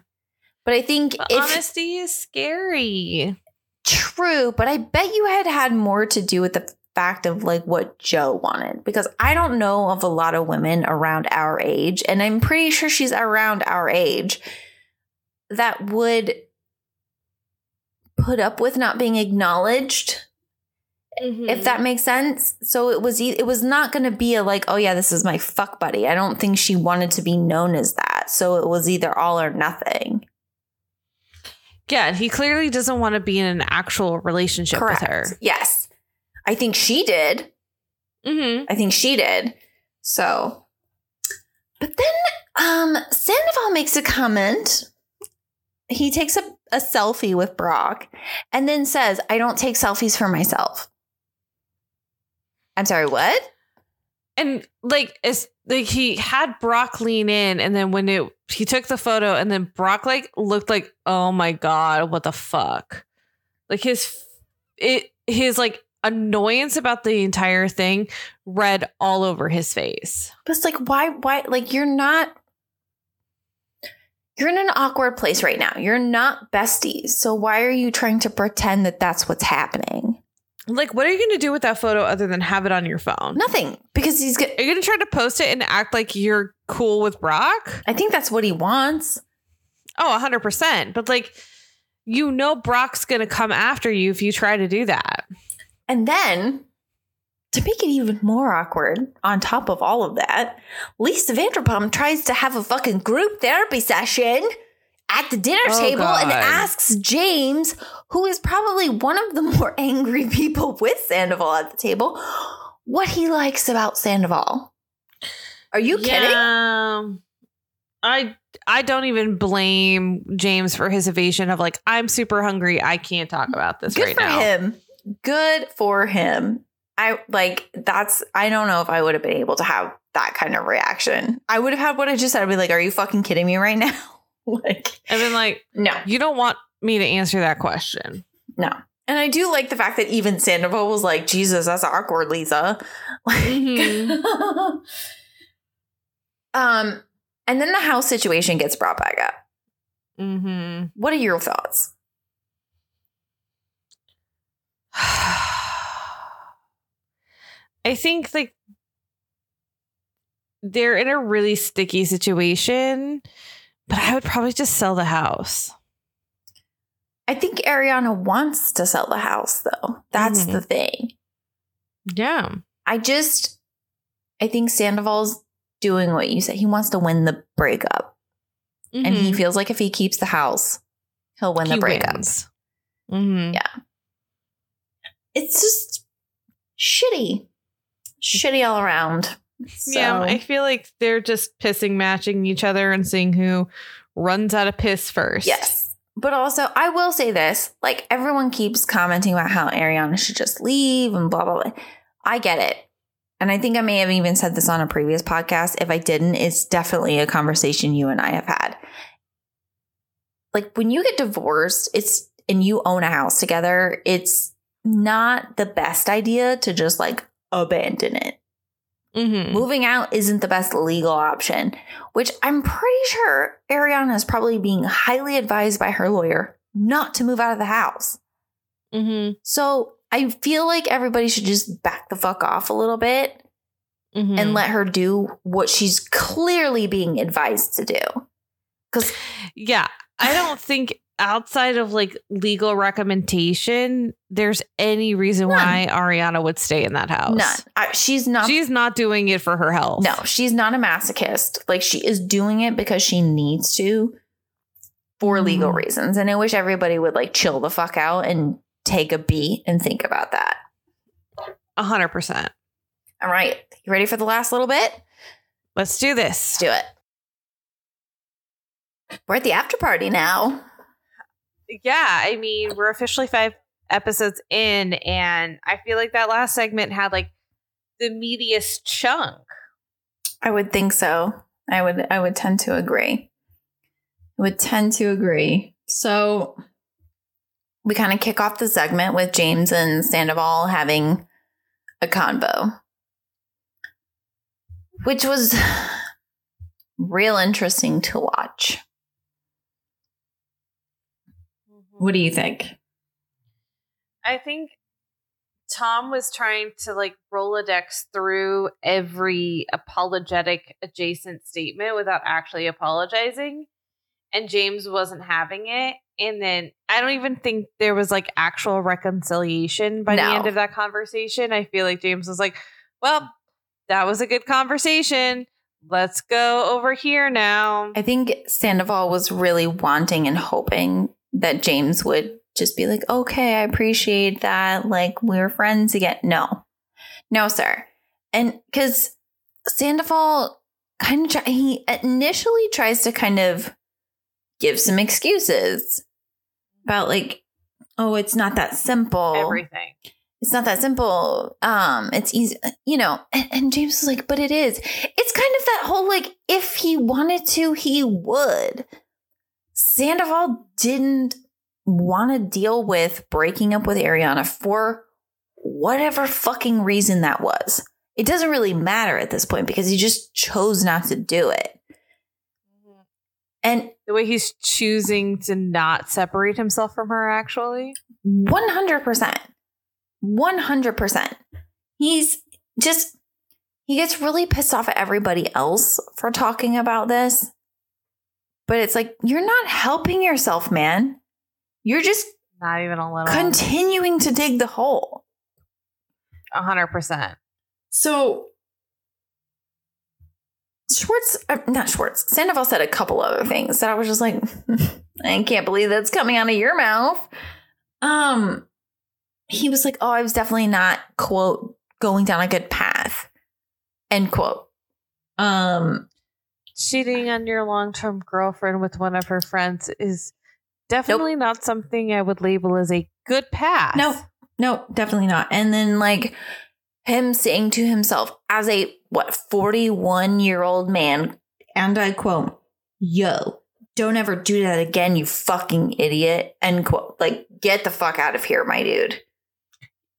But I think if honesty is scary. True, but I bet you had had more to do with the fact of like what Jo wanted because I don't know of a lot of women around our age, and I'm pretty sure she's around our age that would put up with not being acknowledged if that mm-hmm. makes sense. So it was it was not going to be a like, oh yeah, this is my fuck buddy. I don't think she wanted to be known as that. So it was either all or nothing. Yeah, and he clearly doesn't want to be in an actual relationship with her. Yes. I think she did. Mm-hmm. I think she did. So, but then um Sandoval makes a comment. He takes a, a selfie with Brock and then says, I don't take selfies for myself. I'm sorry, what? And like it's like he had Brock lean in and then when it he took the photo and then Brock like looked like, oh my God, what the fuck? Like his it his like annoyance about the entire thing read all over his face. But it's like, why, why, like, you're not, you're in an awkward place right now. You're not besties. So why are you trying to pretend that that's what's happening? Like, what are you gonna do with that photo other than have it on your phone? Nothing. Because he's good. Are you gonna try to post it and act like you're cool with Brock? I think that's what he wants. Oh, 100%. But like, you know, Brock's gonna come after you if you try to do that. And then to make it even more awkward, on top of all of that, Lisa Vanderpump tries to have a fucking group therapy session at the dinner Oh, table and asks James, who is probably one of the *laughs* more angry people with Sandoval at the table, what he likes about Sandoval. Are you kidding? Yeah. I I don't even blame James for his evasion of like I'm super hungry. I can't talk about this Good right for now. him. Good for him. I like that's I don't know if I would have been able to have that kind of reaction. I would have had what I just said. I'd be like, are you fucking kidding me right now? *laughs* like, And then like no, you don't want me to answer that question. no. And I do like the fact that even Sandoval was like, Jesus, that's awkward, Lisa. *laughs* Mhm. *laughs* um, and then the house situation gets brought back up. Mm-hmm. What are your thoughts? *sighs* I think like they're in a really sticky situation, but I would probably just sell the house. I think Ariana wants to sell the house, though. That's Mhm. the thing. Yeah. I just, I think Sandoval's doing what you said. He wants to win the breakup. And he Mhm. feels like if he keeps the house, he'll win the He breakup. wins. Mhm. Yeah. It's just shitty. Shitty all around. So, Yeah, I feel like they're just pissing matching each other and seeing who runs out of piss first. yes. But also, I will say this like, everyone keeps commenting about how Ariana should just leave and blah, blah, blah. I get it. And I think I may have even said this on a previous podcast. If I didn't, it's definitely a conversation you and I have had. Like, when you get divorced, it's and you own a house together, it's not the best idea to just like abandon it. Mhm. Moving out isn't the best legal option, which I'm pretty sure Ariana is probably being highly advised by her lawyer not to move out of the house. Mhm. So I feel like everybody should just back the fuck off a little bit Mhm. and let her do what she's clearly being advised to do. Because Yeah, I don't think outside of like legal recommendation, there's any reason None. why Ariana would stay in that house. none, I, she's not. She's not doing it for her health. no, she's not a masochist. Like she is doing it because she needs to for legal Mhm. reasons. And I wish everybody would like chill the fuck out and take a beat and think about that. A hundred percent. All right. You ready for the last little bit? Let's do this. Let's this. do it. We're at the after party now. Yeah, I mean, we're officially five episodes in, and I feel like that last segment had like the meatiest chunk. I would think so. I would I would tend to agree. I would tend to agree. So we kind of kick off the segment with James and Sandoval having a convo. Which was real interesting to watch. What do you think? I think Tom was trying to like Rolodex through every apologetic adjacent statement without actually apologizing. And James wasn't having it. And then I don't even think there was like actual reconciliation by No. the end of that conversation. I feel like James was like, well, that was a good conversation. Let's go over here now. I think Sandoval was really wanting and hoping that James would just be like, okay, I appreciate that. Like, we're friends again. No, no, sir. And because Sandoval kind of, try- he initially tries to kind of give some excuses about, like, oh, it's not that simple Everything. it's not that simple. Um, it's easy, you know. And, and James was like, but it is. It's kind of that whole like, if he wanted to, he would. Sandoval didn't want to deal with breaking up with Ariana for whatever fucking reason that was. It doesn't really matter at this point because he just chose not to do it. And The way he's choosing to not separate himself from her, actually. 100%. 100%. He's just, he gets really pissed off at everybody else for talking about this. But it's like, you're not helping yourself, man. You're just Not even a little. continuing to dig the hole. A hundred percent. So, Schwartz, uh, not Schwartz, Sandoval said a couple other things that I was just like, *laughs* I can't believe that's coming out of your mouth. Um, he was like, oh, I was definitely not, quote, going down a good path, end quote. Um, Cheating on your long term girlfriend with one of her friends is definitely not something I would label as a good path. No, no, definitely not. And then like him saying to himself as a what 41 year old man, and I quote, yo, don't ever do that again, you fucking idiot. End quote. Like, get the fuck out of here, my dude.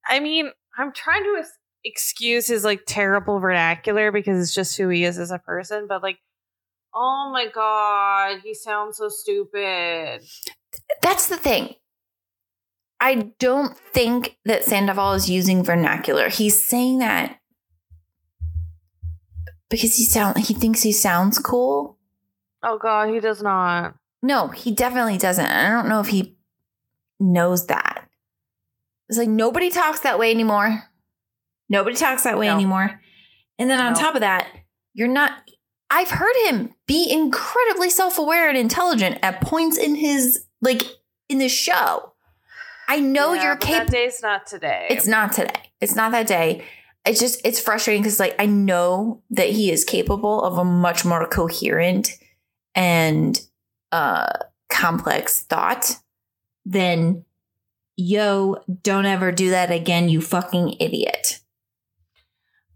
I mean, I'm trying to excuse his like terrible vernacular because it's just who he is as a person, but like, oh my god, he sounds so stupid. That's the thing. I don't think that Sandoval is using vernacular. He's saying that because he sound he thinks he sounds cool. Oh god, he does not. No, he definitely doesn't. I don't know if he knows that. It's like nobody talks that way anymore. Nobody talks that way No. anymore. And then on No. top of that, you're not. I've heard him be incredibly self aware and intelligent at points in his, like, in the show. I know Yeah, you're capable. That day's not today. It's not today. It's not that day. It's just it's frustrating because like I know that he is capable of a much more coherent and uh complex thought than yo, don't ever do that again, you fucking idiot.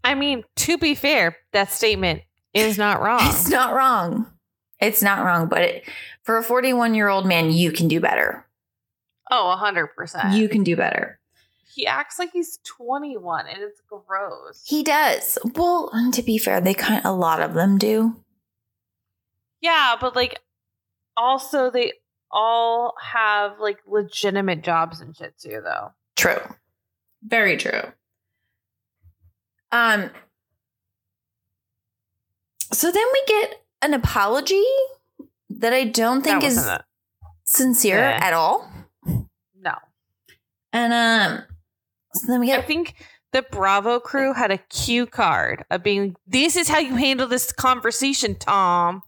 I mean, to be fair, that statement is not *laughs* wrong. It's not wrong. It's not wrong, but it, for a 41 year old man, you can do better. Oh, 100%. You can do better. He acts like he's 21, and it's gross. He does. Well, to be fair, they kind of, a lot of them do. Yeah, but like also they all have like legitimate jobs and shit too though. True. Very true. Um so then we get an apology that I don't think is wasn't sincere Yeah. at all. No. And um so then we I think the Bravo crew had a cue card of being this is how you handle this conversation, Tom.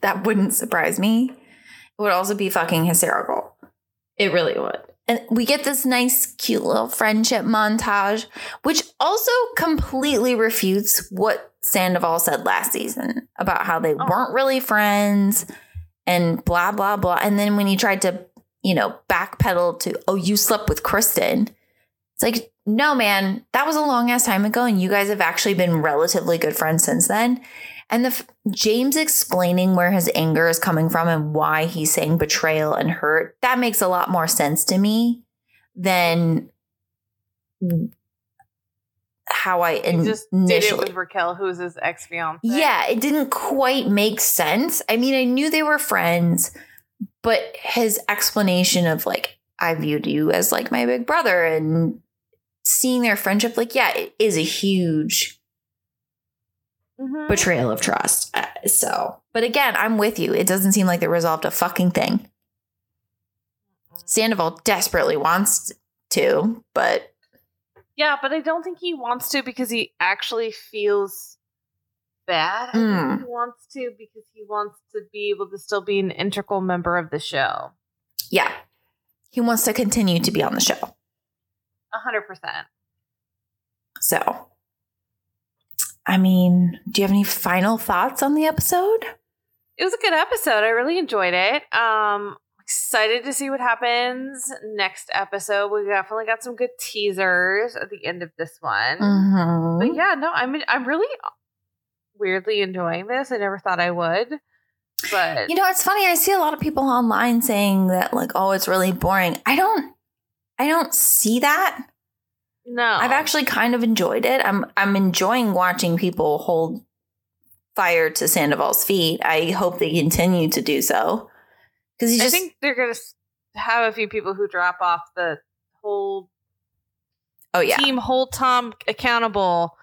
that wouldn't surprise me. It would also be fucking hysterical. It really would. And we get this nice, cute little friendship montage, which also completely refutes what Sandoval said last season about how they Oh. weren't really friends and blah, blah, blah. And then when he tried to, you know, backpedal to, oh, you slept with Kristen. It's like, no, man, that was a long ass time ago. And you guys have actually been relatively good friends since then. And the James explaining where his anger is coming from and why he's saying betrayal and hurt, that makes a lot more sense to me than how I in- just did it with Raquel, who's his ex fiance. Yeah, it didn't quite make sense. I mean, I knew they were friends, but his explanation of like, I viewed you as like my big brother and seeing their friendship, like, yeah, it is a huge mm-hmm. betrayal of trust. Uh, so, but again, I'm with you. It doesn't seem like they resolved a fucking thing. Sandoval desperately wants to, but yeah, but I don't think he wants to because he actually feels bad. Mm. he wants to because he wants to be able to still be an integral member of the show. Yeah. He wants to continue to be on the show. A hundred percent. So I mean, do you have any final thoughts on the episode? It was a good episode. I really enjoyed it. Um excited to see what happens next episode. We definitely got some good teasers at the end of this one. Mm-hmm. But yeah, no, I mean, I'm really weirdly enjoying this. I never thought I would. But you know, it's funny. I see a lot of people online saying that, like, oh, it's really boring. I don't, I don't see that. No, I've actually kind of enjoyed it. I'm, I'm enjoying watching people hold fire to Sandoval's feet. I hope they continue to do so. Because just, I think they're gonna have a few people who drop off the whole. Oh yeah, team hold Tom accountable.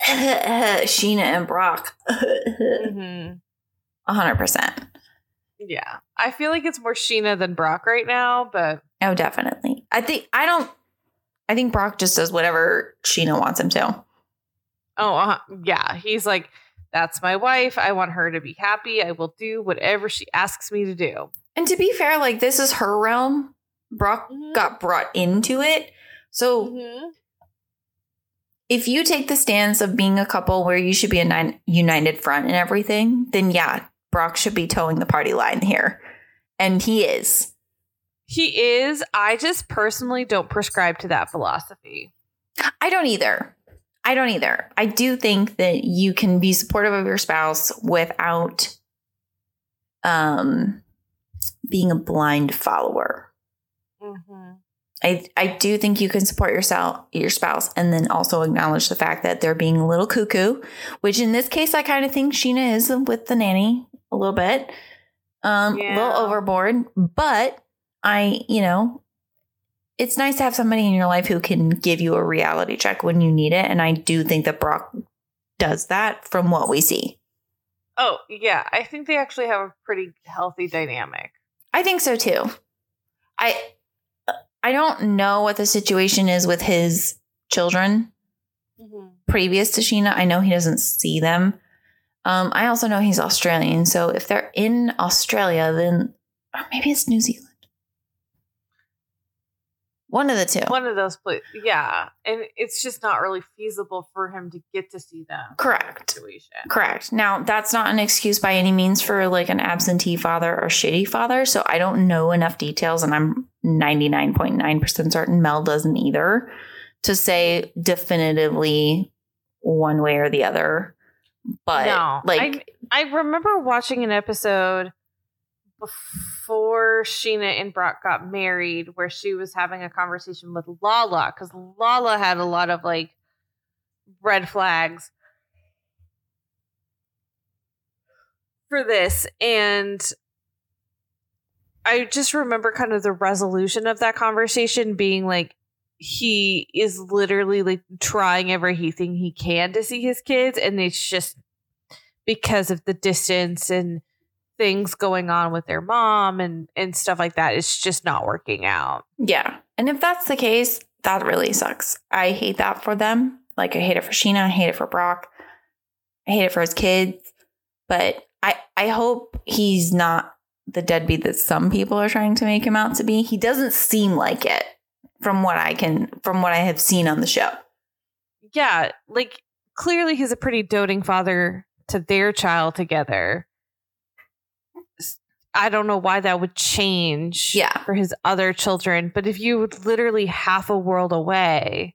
*laughs* Scheana and Brock. *laughs* mm-hmm. hundred percent. Yeah, I feel like it's more Scheana than Brock right now, but oh, definitely. I think I don't. I think Brock just does whatever Scheana wants him to. Oh, uh, yeah. He's like, that's my wife. I want her to be happy. I will do whatever she asks me to do. And to be fair, like this is her realm. Brock mm-hmm. got brought into it. So mm-hmm. if you take the stance of being a couple where you should be a united front and everything, then yeah, Brock should be toeing the party line here. And he is. He is. I just personally don't prescribe to that philosophy. I don't either. I don't either. I do think that you can be supportive of your spouse without um being a blind follower. Mm-hmm. I I do think you can support yourself your spouse and then also acknowledge the fact that they're being a little cuckoo, which in this case I kind of think Scheana is with the nanny a little bit. Um yeah. a little overboard, but I, you know, it's nice to have somebody in your life who can give you a reality check when you need it. And I do think that Brock does that from what we see. Oh, yeah. I think they actually have a pretty healthy dynamic. I think so too. I I don't know what the situation is with his children mm-hmm. previous to Scheana. I know he doesn't see them. Um, I also know he's Australian. So if they're in Australia, then or maybe it's New Zealand. One of the two. One of those places. Yeah. And it's just not really feasible for him to get to see them. Correct. Situation. Correct. Now, that's not an excuse by any means for like an absentee father or shitty father. So I don't know enough details, and I'm 99.9% certain Mel doesn't either to say definitively one way or the other. But no, like, I, I remember watching an episode before Scheana and Brock got married, where she was having a conversation with Lala, because Lala had a lot of like red flags for this. And I just remember kind of the resolution of that conversation being like, he is literally like trying everything he can to see his kids, and it's just because of the distance and things going on with their mom and and stuff like that. It's just not working out. Yeah. And if that's the case, that really sucks. I hate that for them. Like I hate it for Scheana, I hate it for Brock. I hate it for his kids. But I I hope he's not the deadbeat that some people are trying to make him out to be. He doesn't seem like it from what I can from what I have seen on the show. Yeah, like clearly he's a pretty doting father to their child together I don't know why that would change Yeah. for his other children. But if you were literally half a world away,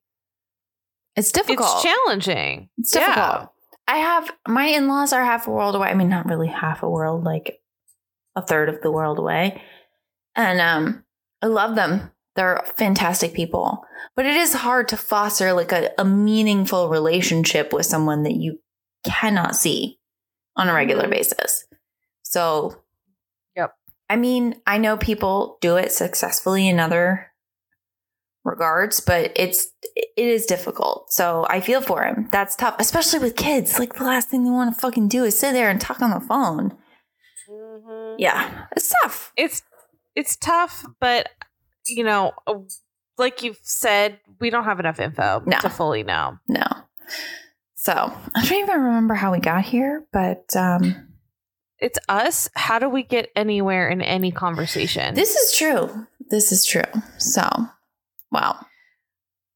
It's difficult. it's challenging. It's Yeah. difficult. I have my in laws are half a world away. I mean, not really half a world, like a third of the world away. And um, I love them. They're fantastic people. But it is hard to foster like a, a meaningful relationship with someone that you cannot see on a regular Mhm. basis. So. I mean, I know people do it successfully in other regards, but it's it is difficult. So I feel for him. That's tough, especially with kids. Like the last thing they want to fucking do is sit there and talk on the phone. Yeah, it's tough. It's it's tough, but you know, uh, like you've said, we don't have enough info No. to fully know. No. So I don't even remember how we got here, but um, It's us. How do we get anywhere in any conversation? this is true. This is true. So, wow.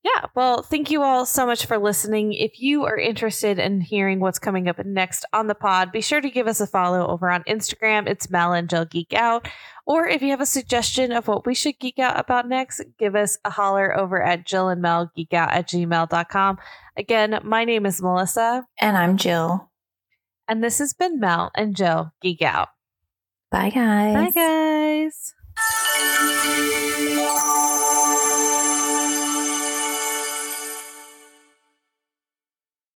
Yeah. Well, thank you all so much for listening. If you are interested in hearing what's coming up next on the pod, be sure to give us a follow over on Instagram. It's Mel and Jill Geek Out. Or if you have a suggestion of what we should geek out about next, give us a holler over at Jill and Mel Geek Out at gmail.com. Again, my name is Melissa, And I'm Jill. And this has been Mel and Joe Geek Out. Bye, guys. Bye, guys.